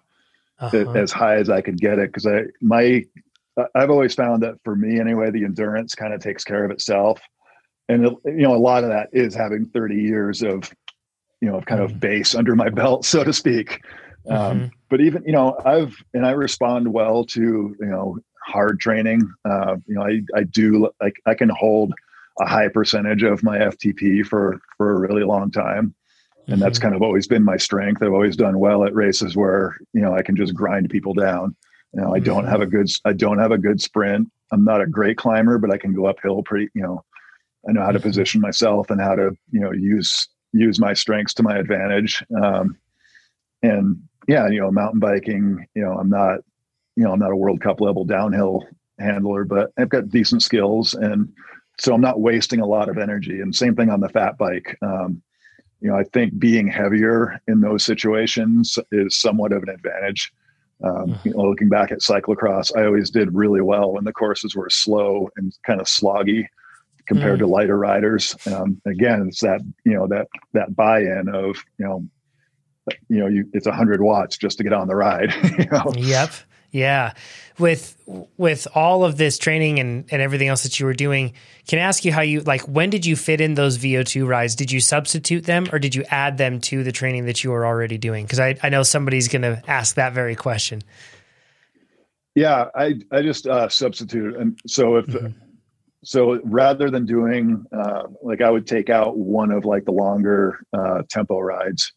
uh-huh. as high as I could get it. Because I my I've always found that for me anyway, the endurance kind of takes care of itself and you know a lot of that is having 30 years of you know of kind mm-hmm. of base under my belt so to speak um, mm-hmm. but even you know i've and i respond well to you know hard training uh, you know i i do like i can hold a high percentage of my ftp for for a really long time and mm-hmm. that's kind of always been my strength i've always done well at races where you know i can just grind people down you know i don't mm-hmm. have a good i don't have a good sprint i'm not a great climber but i can go uphill pretty you know I know how to mm-hmm. position myself and how to you know use use my strengths to my advantage. Um, and yeah, you know, mountain biking. You know, I'm not you know I'm not a World Cup level downhill handler, but I've got decent skills, and so I'm not wasting a lot of energy. And same thing on the fat bike. Um, you know, I think being heavier in those situations is somewhat of an advantage. Um, mm-hmm. you know, looking back at cyclocross, I always did really well when the courses were slow and kind of sloggy compared mm. to lighter riders. Um, again, it's that you know that that buy-in of you know you know you it's a hundred watts just to get on the ride. you know? Yep. Yeah. With with all of this training and, and everything else that you were doing, can I ask you how you like when did you fit in those VO2 rides? Did you substitute them or did you add them to the training that you were already doing? Because I, I know somebody's gonna ask that very question. Yeah, I I just uh, substitute and so if mm-hmm so rather than doing uh, like I would take out one of like the longer uh, tempo rides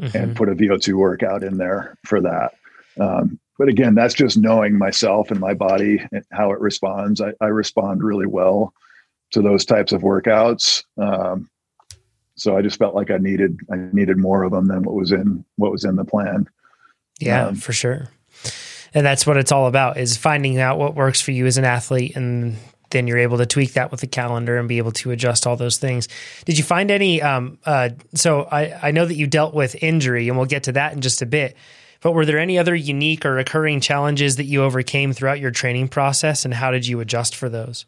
mm-hmm. and put a VO2 workout in there for that. Um, but again, that's just knowing myself and my body and how it responds. I, I respond really well to those types of workouts. Um, so I just felt like I needed I needed more of them than what was in what was in the plan. Yeah, um, for sure. And that's what it's all about is finding out what works for you as an athlete and then you're able to tweak that with the calendar and be able to adjust all those things. Did you find any? Um, uh, so I, I know that you dealt with injury, and we'll get to that in just a bit. But were there any other unique or recurring challenges that you overcame throughout your training process, and how did you adjust for those?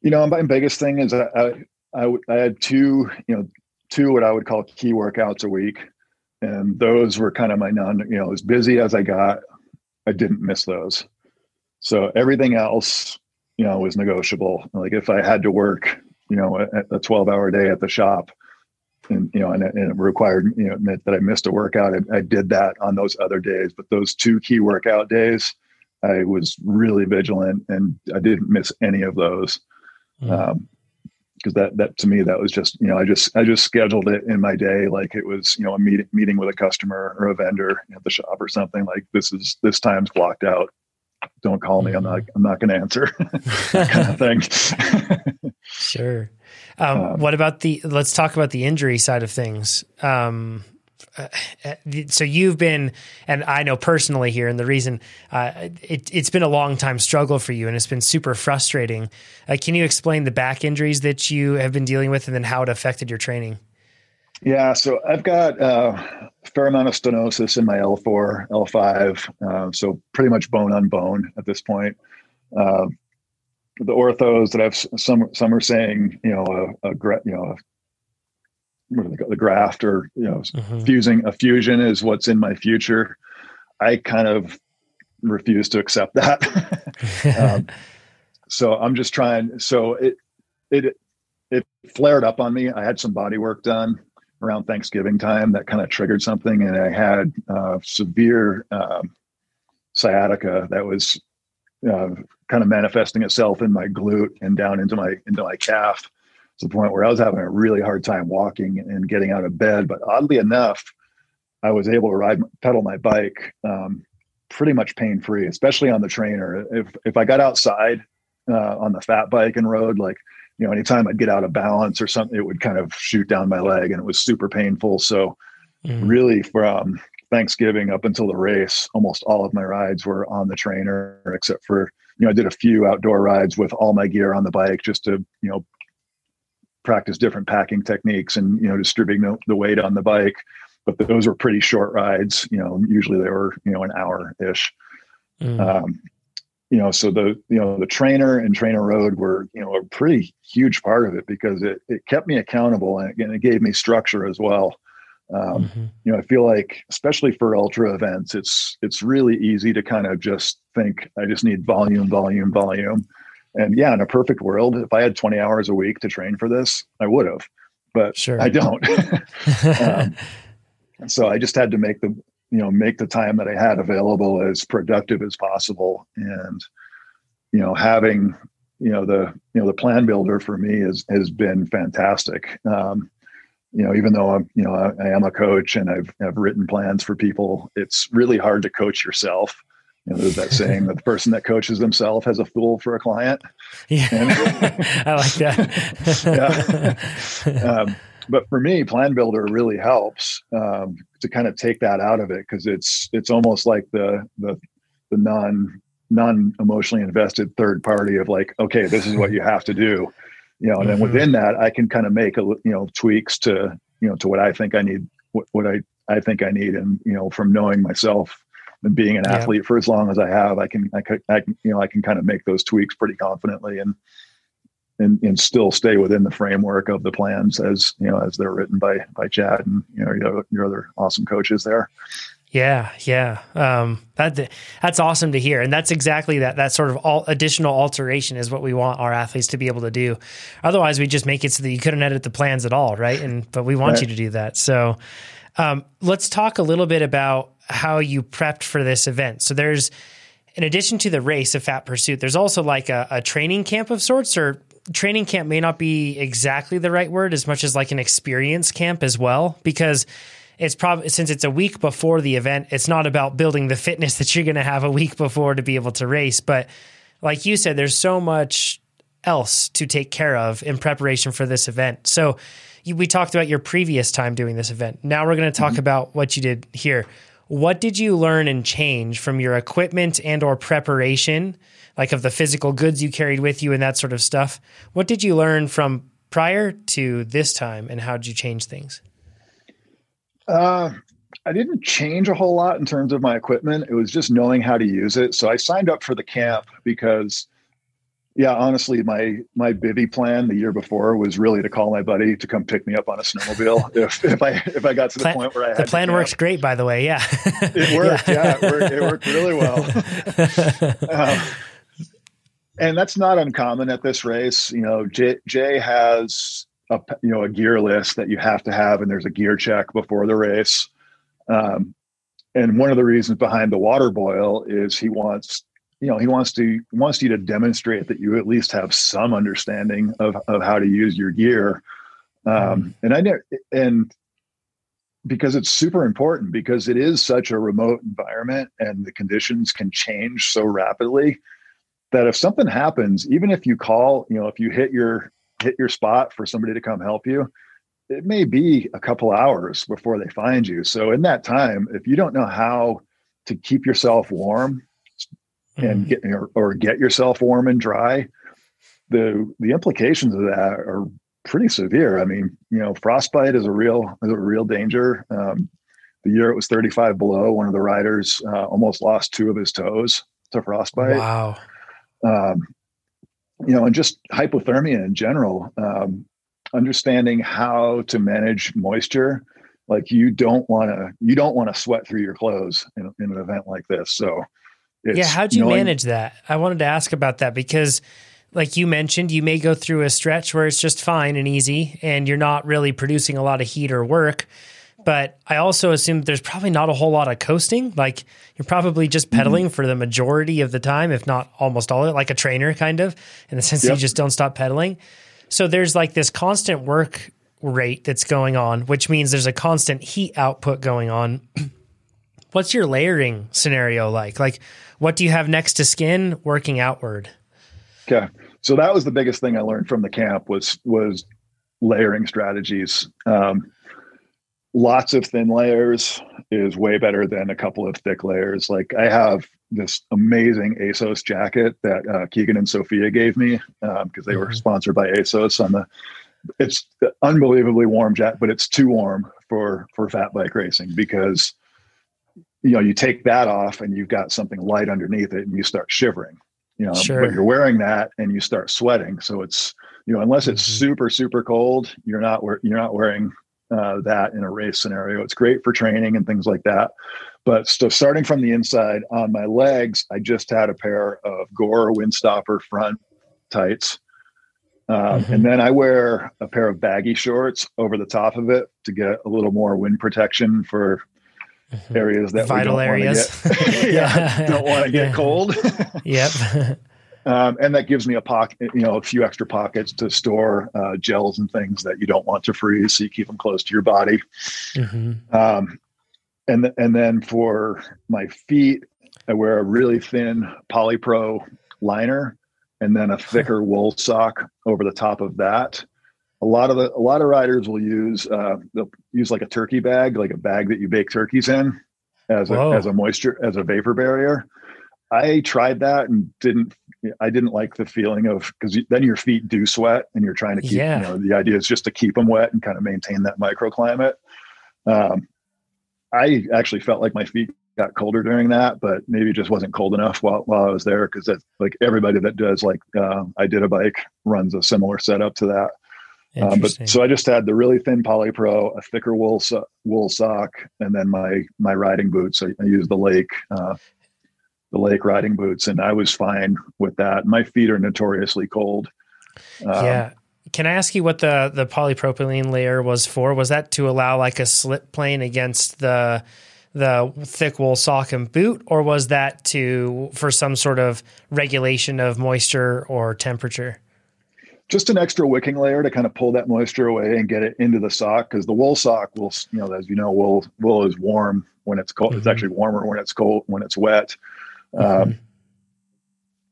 You know, my biggest thing is I, I, I had two, you know, two what I would call key workouts a week, and those were kind of my non. You know, as busy as I got, I didn't miss those. So everything else you know, was negotiable. Like if I had to work, you know, a 12 hour day at the shop and, you know, and, and it required, you know, admit that I missed a workout. I, I, did that on those other days, but those two key workout days, I was really vigilant and I didn't miss any of those. Mm. Um, because that that to me that was just you know I just I just scheduled it in my day like it was you know a meeting meeting with a customer or a vendor at the shop or something like this is this time's blocked out. Don't call me. I'm not I'm not going to answer. kind of thing. sure. Um, um, what about the? Let's talk about the injury side of things. Um, uh, so you've been, and I know personally here, and the reason uh, it, has been a long time struggle for you, and it's been super frustrating. Uh, can you explain the back injuries that you have been dealing with, and then how it affected your training? Yeah, so I've got uh, a fair amount of stenosis in my L4, L5, uh, so pretty much bone on bone at this point. Uh, the orthos that I've some some are saying, you know, a, a you know, what do they call the graft or you know mm-hmm. fusing a fusion is what's in my future i kind of refuse to accept that um, so i'm just trying so it it it flared up on me i had some body work done around thanksgiving time that kind of triggered something and i had uh, severe um, sciatica that was uh, kind of manifesting itself in my glute and down into my into my calf to the point where I was having a really hard time walking and getting out of bed. But oddly enough, I was able to ride pedal my bike um, pretty much pain free, especially on the trainer. If if I got outside uh, on the fat bike and rode, like you know, anytime I'd get out of balance or something, it would kind of shoot down my leg, and it was super painful. So mm. really, from Thanksgiving up until the race, almost all of my rides were on the trainer, except for you know I did a few outdoor rides with all my gear on the bike just to you know practice different packing techniques and you know distributing the, the weight on the bike but those were pretty short rides you know usually they were you know an hour ish mm. um, you know so the you know the trainer and TrainerRoad were you know a pretty huge part of it because it, it kept me accountable and again it gave me structure as well um, mm-hmm. you know i feel like especially for ultra events it's it's really easy to kind of just think i just need volume volume volume and yeah, in a perfect world, if I had 20 hours a week to train for this, I would have, but sure. I don't. um, so I just had to make the, you know, make the time that I had available as productive as possible. And, you know, having, you know, the, you know, the plan builder for me is, has been fantastic. Um, you know, even though I'm, you know, I, I am a coach and I've, I've written plans for people, it's really hard to coach yourself you know, there's that saying that the person that coaches themselves has a fool for a client. Yeah, and, I like that. yeah. Um, but for me, Plan Builder really helps um, to kind of take that out of it because it's it's almost like the the the non non emotionally invested third party of like, okay, this is what you have to do, you know, and mm-hmm. then within that, I can kind of make a you know tweaks to you know to what I think I need, what, what I I think I need, and you know from knowing myself and being an yeah. athlete for as long as I have, I can, I can, I can, you know, I can kind of make those tweaks pretty confidently and, and, and still stay within the framework of the plans as, you know, as they're written by, by Chad and, you know, your, your other awesome coaches there. Yeah, yeah. Um, that that's awesome to hear, and that's exactly that. That sort of all, additional alteration is what we want our athletes to be able to do. Otherwise, we just make it so that you couldn't edit the plans at all, right? And but we want right. you to do that. So, um, let's talk a little bit about how you prepped for this event. So there's, in addition to the race of Fat Pursuit, there's also like a, a training camp of sorts, or training camp may not be exactly the right word as much as like an experience camp as well, because it's probably since it's a week before the event, it's not about building the fitness that you're going to have a week before to be able to race. But like you said, there's so much else to take care of in preparation for this event. So you, we talked about your previous time doing this event. Now we're going to talk mm-hmm. about what you did here. What did you learn and change from your equipment and or preparation, like of the physical goods you carried with you and that sort of stuff? What did you learn from prior to this time and how did you change things? Uh, I didn't change a whole lot in terms of my equipment. It was just knowing how to use it. So I signed up for the camp because yeah, honestly, my my bivy plan the year before was really to call my buddy to come pick me up on a snowmobile if, if I if I got to the plan, point where I had the plan works great, by the way. Yeah, it worked. Yeah, yeah it, worked, it, worked, really well. um, and that's not uncommon at this race. You know, Jay, Jay has a you know a gear list that you have to have, and there's a gear check before the race. Um, and one of the reasons behind the water boil is he wants you know he wants to wants you to demonstrate that you at least have some understanding of of how to use your gear um, mm. and i know and because it's super important because it is such a remote environment and the conditions can change so rapidly that if something happens even if you call you know if you hit your hit your spot for somebody to come help you it may be a couple hours before they find you. So in that time if you don't know how to keep yourself warm and mm-hmm. get or, or get yourself warm and dry the the implications of that are pretty severe. I mean you know frostbite is a real is a real danger. Um, the year it was 35 below one of the riders uh, almost lost two of his toes to frostbite. Wow um, you know and just hypothermia in general um, understanding how to manage moisture like you don't want to you don't want to sweat through your clothes in, in an event like this so yeah, how'd you knowing, manage that? I wanted to ask about that because, like you mentioned, you may go through a stretch where it's just fine and easy, and you're not really producing a lot of heat or work. But I also assume there's probably not a whole lot of coasting. Like you're probably just mm-hmm. pedaling mm-hmm. for the majority of the time, if not almost all of it, like a trainer kind of, in the sense yep. that you just don't stop pedaling. So there's like this constant work rate that's going on, which means there's a constant heat output going on. What's your layering scenario like? Like, what do you have next to skin working outward? Okay. So that was the biggest thing I learned from the camp was was layering strategies. Um, lots of thin layers is way better than a couple of thick layers. Like I have this amazing Assos jacket that uh, Keegan and Sophia gave me because um, they were mm-hmm. sponsored by Assos on the. It's unbelievably warm jacket, but it's too warm for for fat bike racing because you know you take that off and you've got something light underneath it and you start shivering you know sure. but you're wearing that and you start sweating so it's you know unless it's mm-hmm. super super cold you're not you're not wearing uh, that in a race scenario it's great for training and things like that but so starting from the inside on my legs i just had a pair of gore windstopper front tights um, mm-hmm. and then i wear a pair of baggy shorts over the top of it to get a little more wind protection for mm-hmm. areas that vital areas. Get, yeah, don't want to get cold. yep. Um, and that gives me a pocket, you know, a few extra pockets to store uh, gels and things that you don't want to freeze, so you keep them close to your body. Mm-hmm. Um, and th- and then for my feet, I wear a really thin Polypro liner, and then a thicker wool sock over the top of that a lot of the a lot of riders will use uh, they'll use like a turkey bag, like a bag that you bake turkeys in, as a as a moisture as a vapor barrier. I tried that and didn't. I didn't like the feeling of because then your feet do sweat and you're trying to keep. Yeah. You know, the idea is just to keep them wet and kind of maintain that microclimate. Um, I actually felt like my feet got colder during that, but maybe it just wasn't cold enough while, while I was there because that's like everybody that does like uh, Iditabike runs a similar setup to that. Um, but so I just had the really thin Polypro, a thicker wool so, wool sock, and then my my riding boots. I, I used the Lake uh, the Lake riding boots, and I was fine with that. My feet are notoriously cold. Um, yeah. Can I ask you what the the polypropylene layer was for? Was that to allow like a slip plane against the the thick wool sock and boot, or was that to for some sort of regulation of moisture or temperature? just an extra wicking layer to kind of pull that moisture away and get it into the sock because the wool sock will you know as you know wool wool is warm when it's cold mm-hmm. it's actually warmer when it's cold when it's wet mm-hmm. um,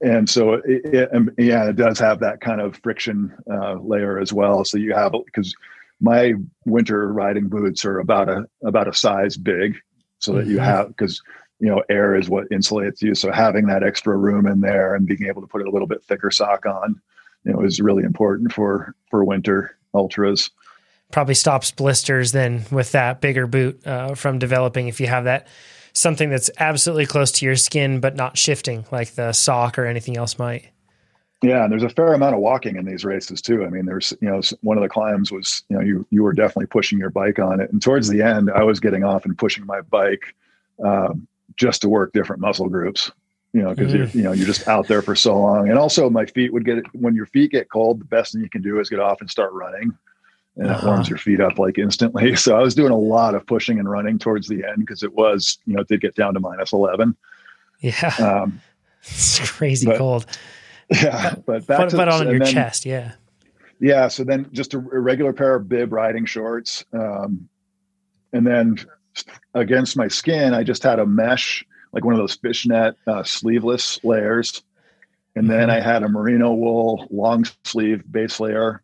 and so it, it, yeah it does have that kind of friction uh, layer as well so you have because my winter riding boots are about a about a size big so that mm-hmm. you have because you know air is what insulates you so having that extra room in there and being able to put a little bit thicker sock on you know is really important for for winter ultras probably stops blisters then with that bigger boot uh, from developing if you have that something that's absolutely close to your skin but not shifting like the sock or anything else might yeah and there's a fair amount of walking in these races too i mean there's you know one of the climbs was you know you you were definitely pushing your bike on it and towards the end i was getting off and pushing my bike um, just to work different muscle groups you know, because mm. you're, you know, you're just out there for so long. And also my feet would get, when your feet get cold, the best thing you can do is get off and start running and uh-huh. it warms your feet up like instantly. So I was doing a lot of pushing and running towards the end because it was, you know, it did get down to minus 11. Yeah. Um, It's crazy but, cold. Yeah, but but, to, but on your then, chest, yeah. Yeah, so then just a, a regular pair of bib riding shorts, um, and then against my skin, I just had a mesh, like one of those fishnet uh, sleeveless layers, and then mm-hmm. I had a merino wool long sleeve base layer,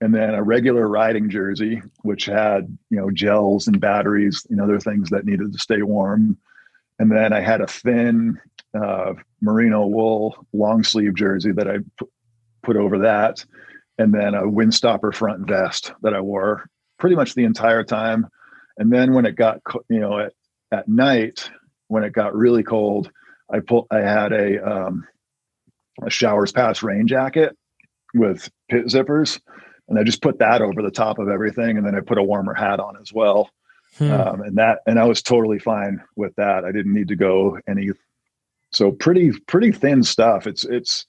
and then a regular riding jersey, which had you know gels and batteries and other things that needed to stay warm, and then I had a thin uh, merino wool long sleeve jersey that I put over that, and then a windstopper front vest that I wore pretty much the entire time. And then when it got you know at at night when it got really cold, I pulled I had a um, a showers pass rain jacket with pit zippers, and I just put that over the top of everything, and then I put a warmer hat on as well. Hmm. Um, and that and I was totally fine with that. I didn't need to go any so pretty pretty thin stuff. It's it's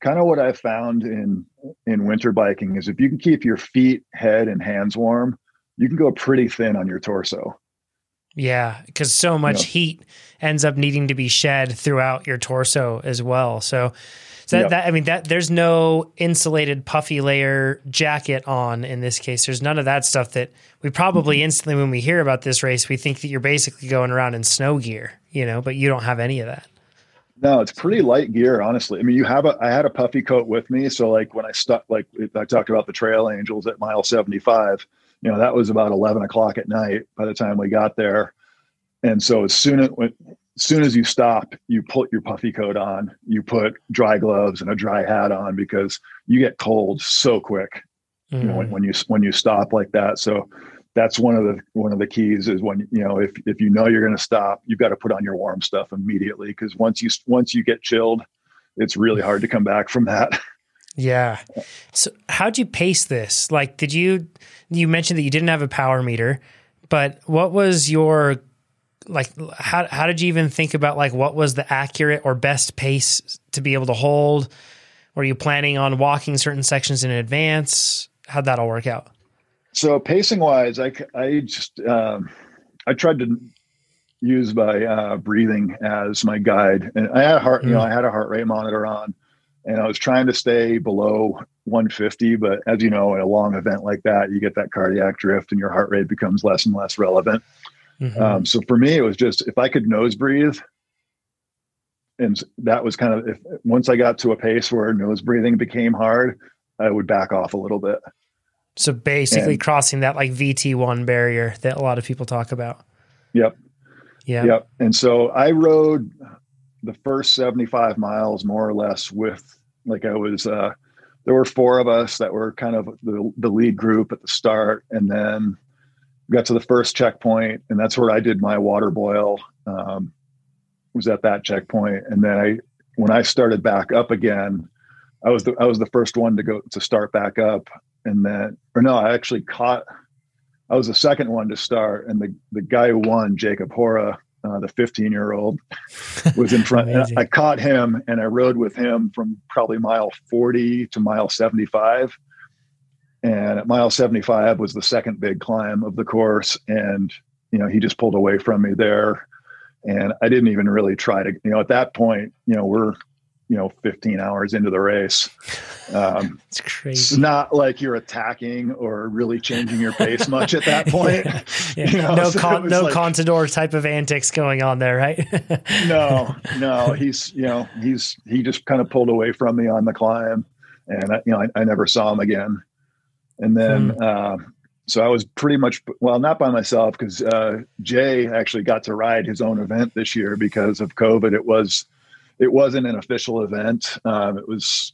kind of what I found in in winter biking is if you can keep your feet, head, and hands warm, you can go pretty thin on your torso. Yeah, because so much heat ends up needing to be shed throughout your torso as well. So, so yep. that, I mean that there's no insulated puffy layer jacket on in this case. There's none of that stuff that we probably mm-hmm. instantly when we hear about this race we think that you're basically going around in snow gear, you know, but you don't have any of that. No, it's pretty light gear, honestly. I mean, you have a. I had a puffy coat with me, so like when I stuck, like I talked about the Trail Angels at mile seventy-five. You know, that was about eleven o'clock at night by the time we got there, and so as soon as as soon as you stop, you put your puffy coat on, you put dry gloves and a dry hat on because you get cold so quick. Mm. You know, when, when you when you stop like that. So that's one of the one of the keys is when you know if if you know you're going to stop you've got to put on your warm stuff immediately because once you once you get chilled it's really hard to come back from that yeah so how'd you pace this like did you you mentioned that you didn't have a power meter but what was your like how how did you even think about like what was the accurate or best pace to be able to hold were you planning on walking certain sections in advance how'd that all work out so pacing wise, I, I just, um, I tried to use my uh, breathing as my guide and I had a heart, mm. you know, mm. I had a heart rate monitor on and I was trying to stay below 150. But as you know, in a long event like that, you get that cardiac drift and your heart rate becomes less and less relevant. Mm-hmm. Um, so for me, it was just if I could nose breathe, and that was kind of if once I got to a pace where nose breathing became hard, I would back off a little bit. So basically and, crossing that like VT1 barrier that a lot of people talk about. Yep. Yeah. Yep. And so I rode the first 75 miles more or less with like I was uh there were four of us that were kind of the, the lead group at the start and then got to the first checkpoint and that's where I did my water boil um was at that checkpoint and then I when I started back up again I was the I was the first one to go to start back up and then or no, I actually caught. I was the second one to start, and the the guy who won, Jacob Hora, uh, the 15 year old, was in front. I caught him, and I rode with him from probably mile 40 to mile 75. And at mile 75 was the second big climb of the course, and you know he just pulled away from me there, and I didn't even really try to. You know, at that point, you know we're you know 15 hours into the race um, it's crazy it's not like you're attacking or really changing your pace much at that point yeah. you know? no so con- no like, contador type of antics going on there right no no he's you know he's he just kind of pulled away from me on the climb and I, you know I, I never saw him again and then hmm. uh, so I was pretty much well, not by myself because uh, Jay actually got to ride his own event this year because of COVID. It was it wasn't an official event. Um, it was,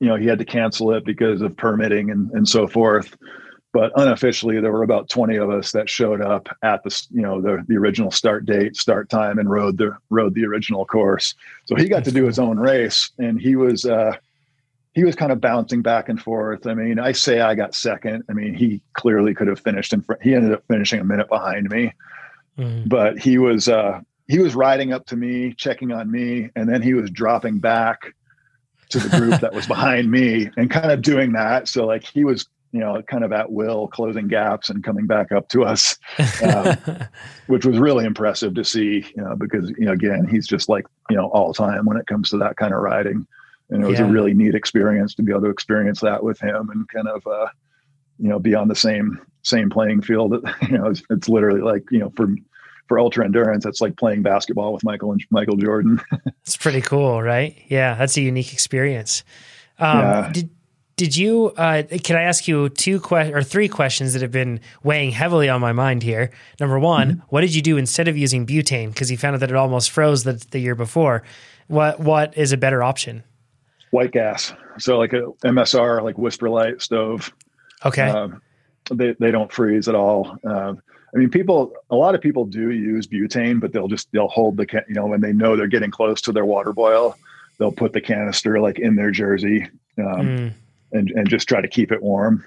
you know, he had to cancel it because of permitting and, and so forth. But unofficially, there were about 20 of us that showed up at the, you know, the, the original start date, start time, and rode the rode the original course. So he got to do his own race, and he was uh, he was kind of bouncing back and forth. I mean, I say I got second. I mean, he clearly could have finished in front. He ended up finishing a minute behind me, mm. but he was uh, he was riding up to me, checking on me, and then he was dropping back to the group that was behind me and kind of doing that. So like he was, you know, kind of at will, closing gaps and coming back up to us, um, which was really impressive to see. You know, because you know, again, he's just like you know all time when it comes to that kind of riding, and it was yeah. a really neat experience to be able to experience that with him and kind of uh, you know be on the same same playing field. you know, it's, it's literally like you know for for ultra endurance, it's like playing basketball with Michael and Michael Jordan. it's pretty cool, right? Yeah, that's a unique experience. Um, yeah. Did did you? Uh, can I ask you two que- or three questions that have been weighing heavily on my mind here? Number one, mm-hmm. what did you do instead of using butane? Because you found out that it almost froze the, the year before. What what is a better option? White gas. So like a MSR, like WhisperLite stove. Okay. Um, they they don't freeze at all. Uh, I mean, people. A lot of people do use butane, but they'll just they'll hold the you know when they know they're getting close to their water boil, they'll put the canister like in their jersey. Um, mm and and just try to keep it warm.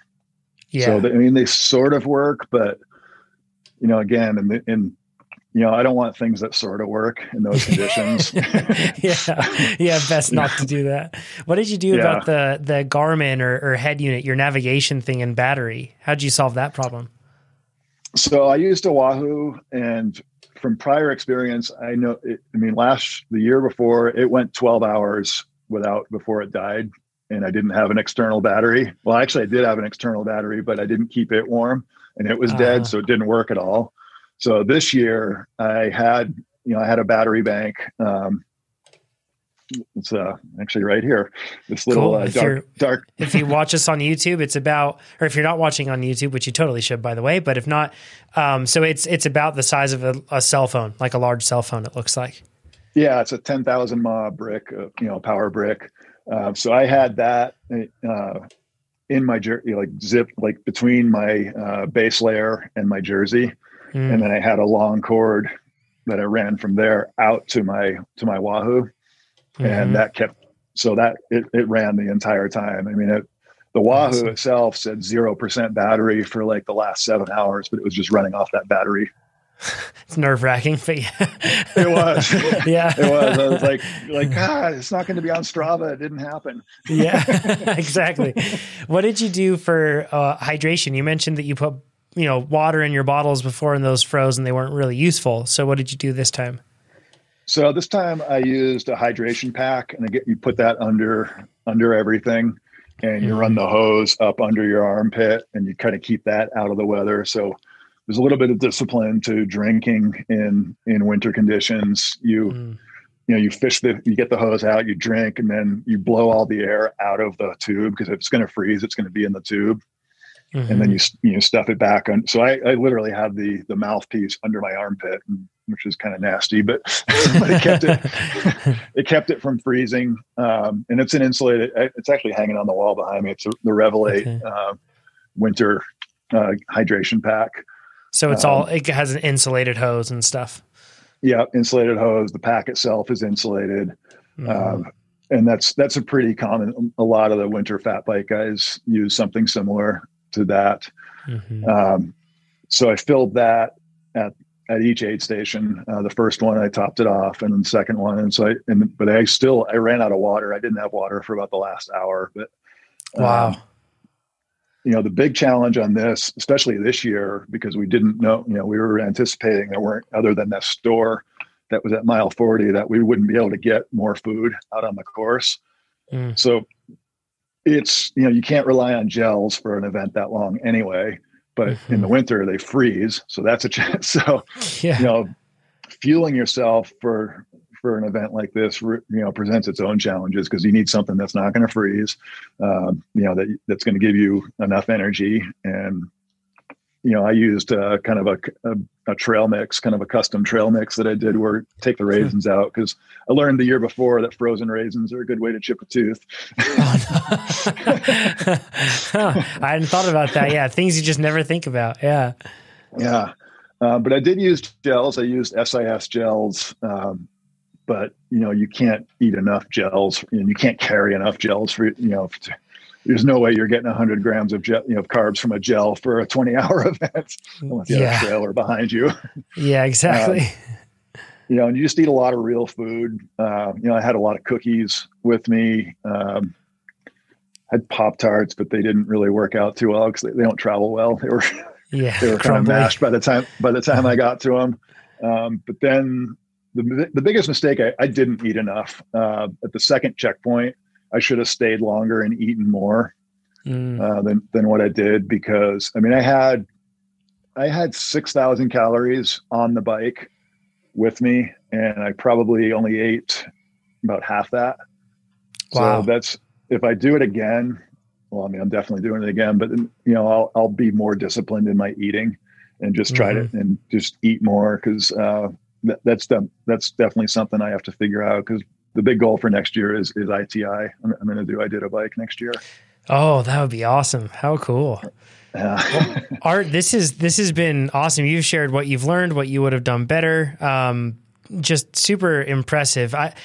Yeah. So I mean, they sort of work, but you know, again, in in you know, I don't want things that sort of work in those conditions. yeah, yeah, best not to do that. What did you do yeah. about the the Garmin or, or head unit, your navigation thing and battery? How did you solve that problem? So I used a Wahoo, and from prior experience, I know. It, I mean, last the year before, it went 12 hours without before it died and I didn't have an external battery. Well, actually, I did have an external battery, but I didn't keep it warm and it was uh dead. So it didn't work at all. So this year I had, you know, I had a battery bank. Um, it's uh, actually right here. This little cool. uh, dark, dark. if you watch us on YouTube, it's about, or if you're not watching on YouTube, which you totally should, by the way. But if not, um, so it's it's about the size of a, a, cell phone, like a large cell phone. It looks like. Yeah, it's a ten thousand mAh brick, uh, you know, power brick. Um, so I had that uh, in my jersey, like zip, like between my uh, base layer and my jersey, mm. and then I had a long cord that I ran from there out to my to my Wahoo, mm-hmm. and that kept so that it, it ran the entire time. I mean, it, the Wahoo awesome. itself said zero percent battery for like the last seven hours, but it was just running off that battery it's nerve wracking, but yeah. it was. yeah, it was. I was like, like, God, it's not going to be on Strava. It didn't happen. yeah, exactly. What did you do for uh, hydration? You mentioned that you put, you know, water in your bottles before and those froze and they weren't really useful. So what did you do this time? So this time I used a hydration pack, and I get you put that under under everything, and you mm-hmm. run the hose up under your armpit, and you kind of keep that out of the weather. So there's a little bit of discipline to drinking in in winter conditions. You mm. you know you fish the you get the hose out, you drink, and then you blow all the air out of the tube because if it's going to freeze, it's going to be in the tube. Mm-hmm. And then mm-hmm. you you stuff it back on. So I, I literally have the the mouthpiece under my armpit, which is kind of nasty, but, but it kept it it kept it from freezing. Um, and it's an insulated. It's actually hanging on the wall behind me. It's a, the Revelate okay. uh, winter uh, hydration pack. So it's um, all it has an insulated hose and stuff. Yeah, insulated hose. The pack itself is insulated, mm-hmm. um, and that's that's a pretty common. A lot of the winter fat bike guys use something similar to that. Mm-hmm. Um, so I filled that at at each aid station. Uh, the first one I topped it off, and the second one, and so I and but I still I ran out of water. I didn't have water for about the last hour, but wow. Um, you know the big challenge on this especially this year because we didn't know you know we were anticipating there weren't other than that store that was at mile 40 that we wouldn't be able to get more food out on the course mm. so it's you know you can't rely on gels for an event that long anyway but mm-hmm. in the winter they freeze so that's a chance so yeah. you know fueling yourself for for an event like this, you know, presents its own challenges because you need something that's not going to freeze, um, you know, that that's going to give you enough energy. And you know, I used uh, kind of a, a, a trail mix, kind of a custom trail mix that I did where take the raisins out because I learned the year before that frozen raisins are a good way to chip a tooth. oh, I hadn't thought about that. Yeah, things you just never think about. Yeah. Yeah. Uh, but I did use gels. I used SIS gels. Um, but you know you can't eat enough gels and you can't carry enough gels for you know to, there's no way you're getting 100 grams of gel, you know carbs from a gel for a 20 hour event unless you yeah. have a trailer behind you yeah exactly um, you know and you just eat a lot of real food uh, you know i had a lot of cookies with me um, had Pop Tarts, but they didn't really work out too well because they, they, don't travel well. They were yeah, they were kind of mashed by the time by the time I got to them. Um, but then the the biggest mistake I, I didn't eat enough uh, at the second checkpoint. I should have stayed longer and eaten more mm. uh, than than what I did because I mean I had I had six thousand calories on the bike with me, and I probably only ate about half that. Wow. So that's if I do it again. Well, I mean, I'm definitely doing it again, but you know, I'll I'll be more disciplined in my eating and just try mm-hmm. to and just eat more because uh, that, that's the, that's definitely something I have to figure out because the big goal for next year is is ITI. I'm, I'm going to do Iditabike next year. Oh, that would be awesome! How cool. Yeah. well, Art, this is this has been awesome. You've shared what you've learned, what you would have done better. Um, just super impressive. I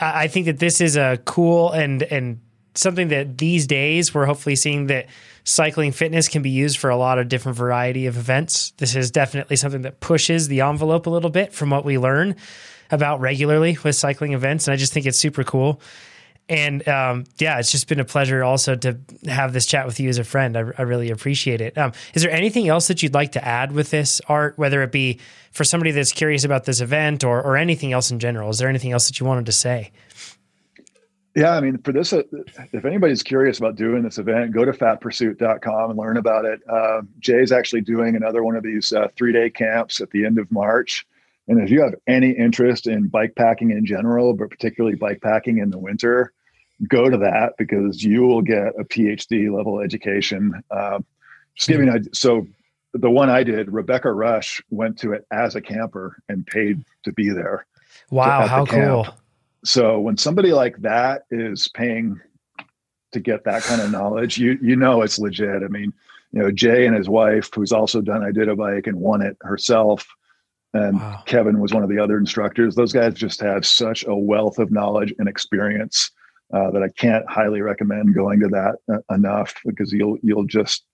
I think that this is a cool and and something that these days we're hopefully seeing that cycling fitness can be used for a lot of different variety of events. This is definitely something that pushes the envelope a little bit from what we learn about regularly with cycling events, and I just think it's super cool. And um, yeah, it's just been a pleasure also to have this chat with you as a friend. I, I really appreciate it. Um, is there anything else that you'd like to add with this Art, whether it be for somebody that's curious about this event or, or anything else in general? Is there anything else that you wanted to say? Yeah, I mean, for this, uh, if anybody's curious about doing this event, go to fatpursuit.com and learn about it. Uh, Jay's actually doing another one of these uh, three day camps at the end of March. And if you have any interest in bike packing in general, but particularly bike packing in the winter, go to that because you will get a PhD level education. Uh, just giving a, so the one I did, Rebecca Rusch went to it as a camper and paid to be there. Wow, how cool! So when somebody like that is paying to get that kind of knowledge, you you know it's legit. I mean, you know, Jay and his wife, who's also done Iditabike and won it herself, and wow. Kevin was one of the other instructors. Those guys just have such a wealth of knowledge and experience uh, that I can't highly recommend going to that uh, enough because you'll you'll just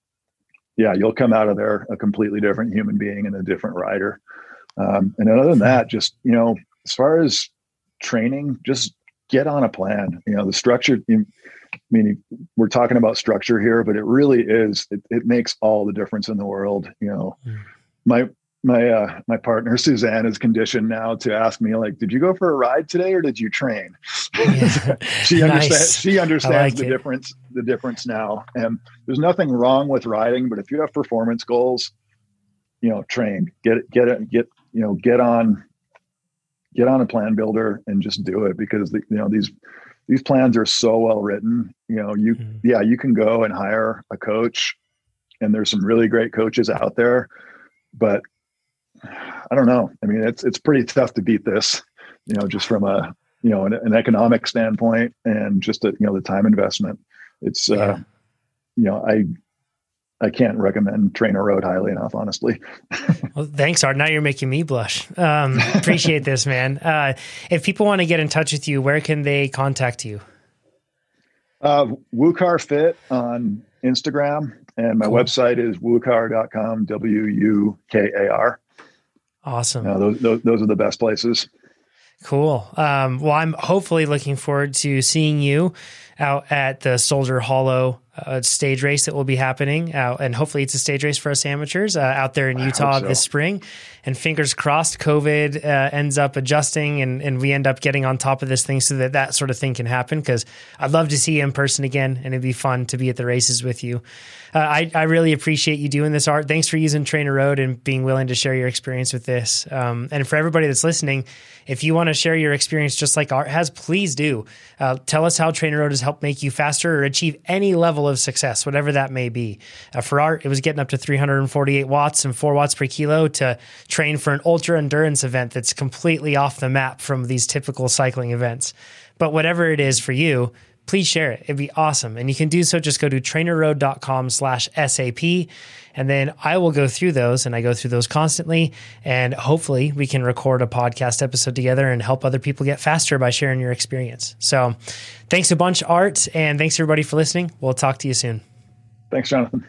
yeah you'll come out of there a completely different human being and a different rider. Um, and other than that, just you know, as far as training, just get on a plan. You know, the structure. I mean, we're talking about structure here, but it really is. It, it makes all the difference in the world. You know, mm. my my uh, my partner Suzanne is conditioned now to ask me like, "Did you go for a ride today, or did you train?" Yeah. she nice. understands. She understands like the it. difference. The difference now, and there's nothing wrong with riding, but if you have performance goals, you know, train, get it, get it, get you know, get on, get on a plan builder and just do it because the, you know these these plans are so well written. You know, you mm-hmm. yeah, you can go and hire a coach, and there's some really great coaches out there, but I don't know. I mean, it's it's pretty tough to beat this, you know, just from a you know an, an economic standpoint and just a, you know the time investment. It's uh, yeah. uh, you know I I can't recommend TrainerRoad highly enough, honestly. well, thanks, Art. Now you're making me blush. Um, appreciate this, man. Uh, if people want to get in touch with you, where can they contact you? Uh, Wukar Fit on Instagram, and my cool. website is wukar.com, W U K A R. Awesome. Yeah, those, those, those are the best places. Cool. Um, well, I'm hopefully looking forward to seeing you out at the Soldier Hollow uh, stage race that will be happening. Uh, and hopefully, it's a stage race for us amateurs uh, out there in Utah so. this spring. And fingers crossed, COVID uh, ends up adjusting and, and we end up getting on top of this thing so that that sort of thing can happen. Because I'd love to see you in person again, and it'd be fun to be at the races with you. Uh, I, I really appreciate you doing this Art. Thanks for using TrainerRoad and being willing to share your experience with this. Um, and for everybody that's listening, if you want to share your experience just like Art has, please do. Uh, tell us how TrainerRoad has helped make you faster or achieve any level of success, whatever that may be. Uh, for Art, it was getting up to 348 watts and 4 watts per kilo to train for an ultra endurance event that's completely off the map from these typical cycling events. But whatever it is for you, please share it. It'd be awesome. And you can do so. Just go to trainerroad.com slash SAP. And then I will go through those and I go through those constantly. And hopefully we can record a podcast episode together and help other people get faster by sharing your experience. So thanks a bunch, Art. And thanks everybody for listening. We'll talk to you soon. Thanks, Jonathan.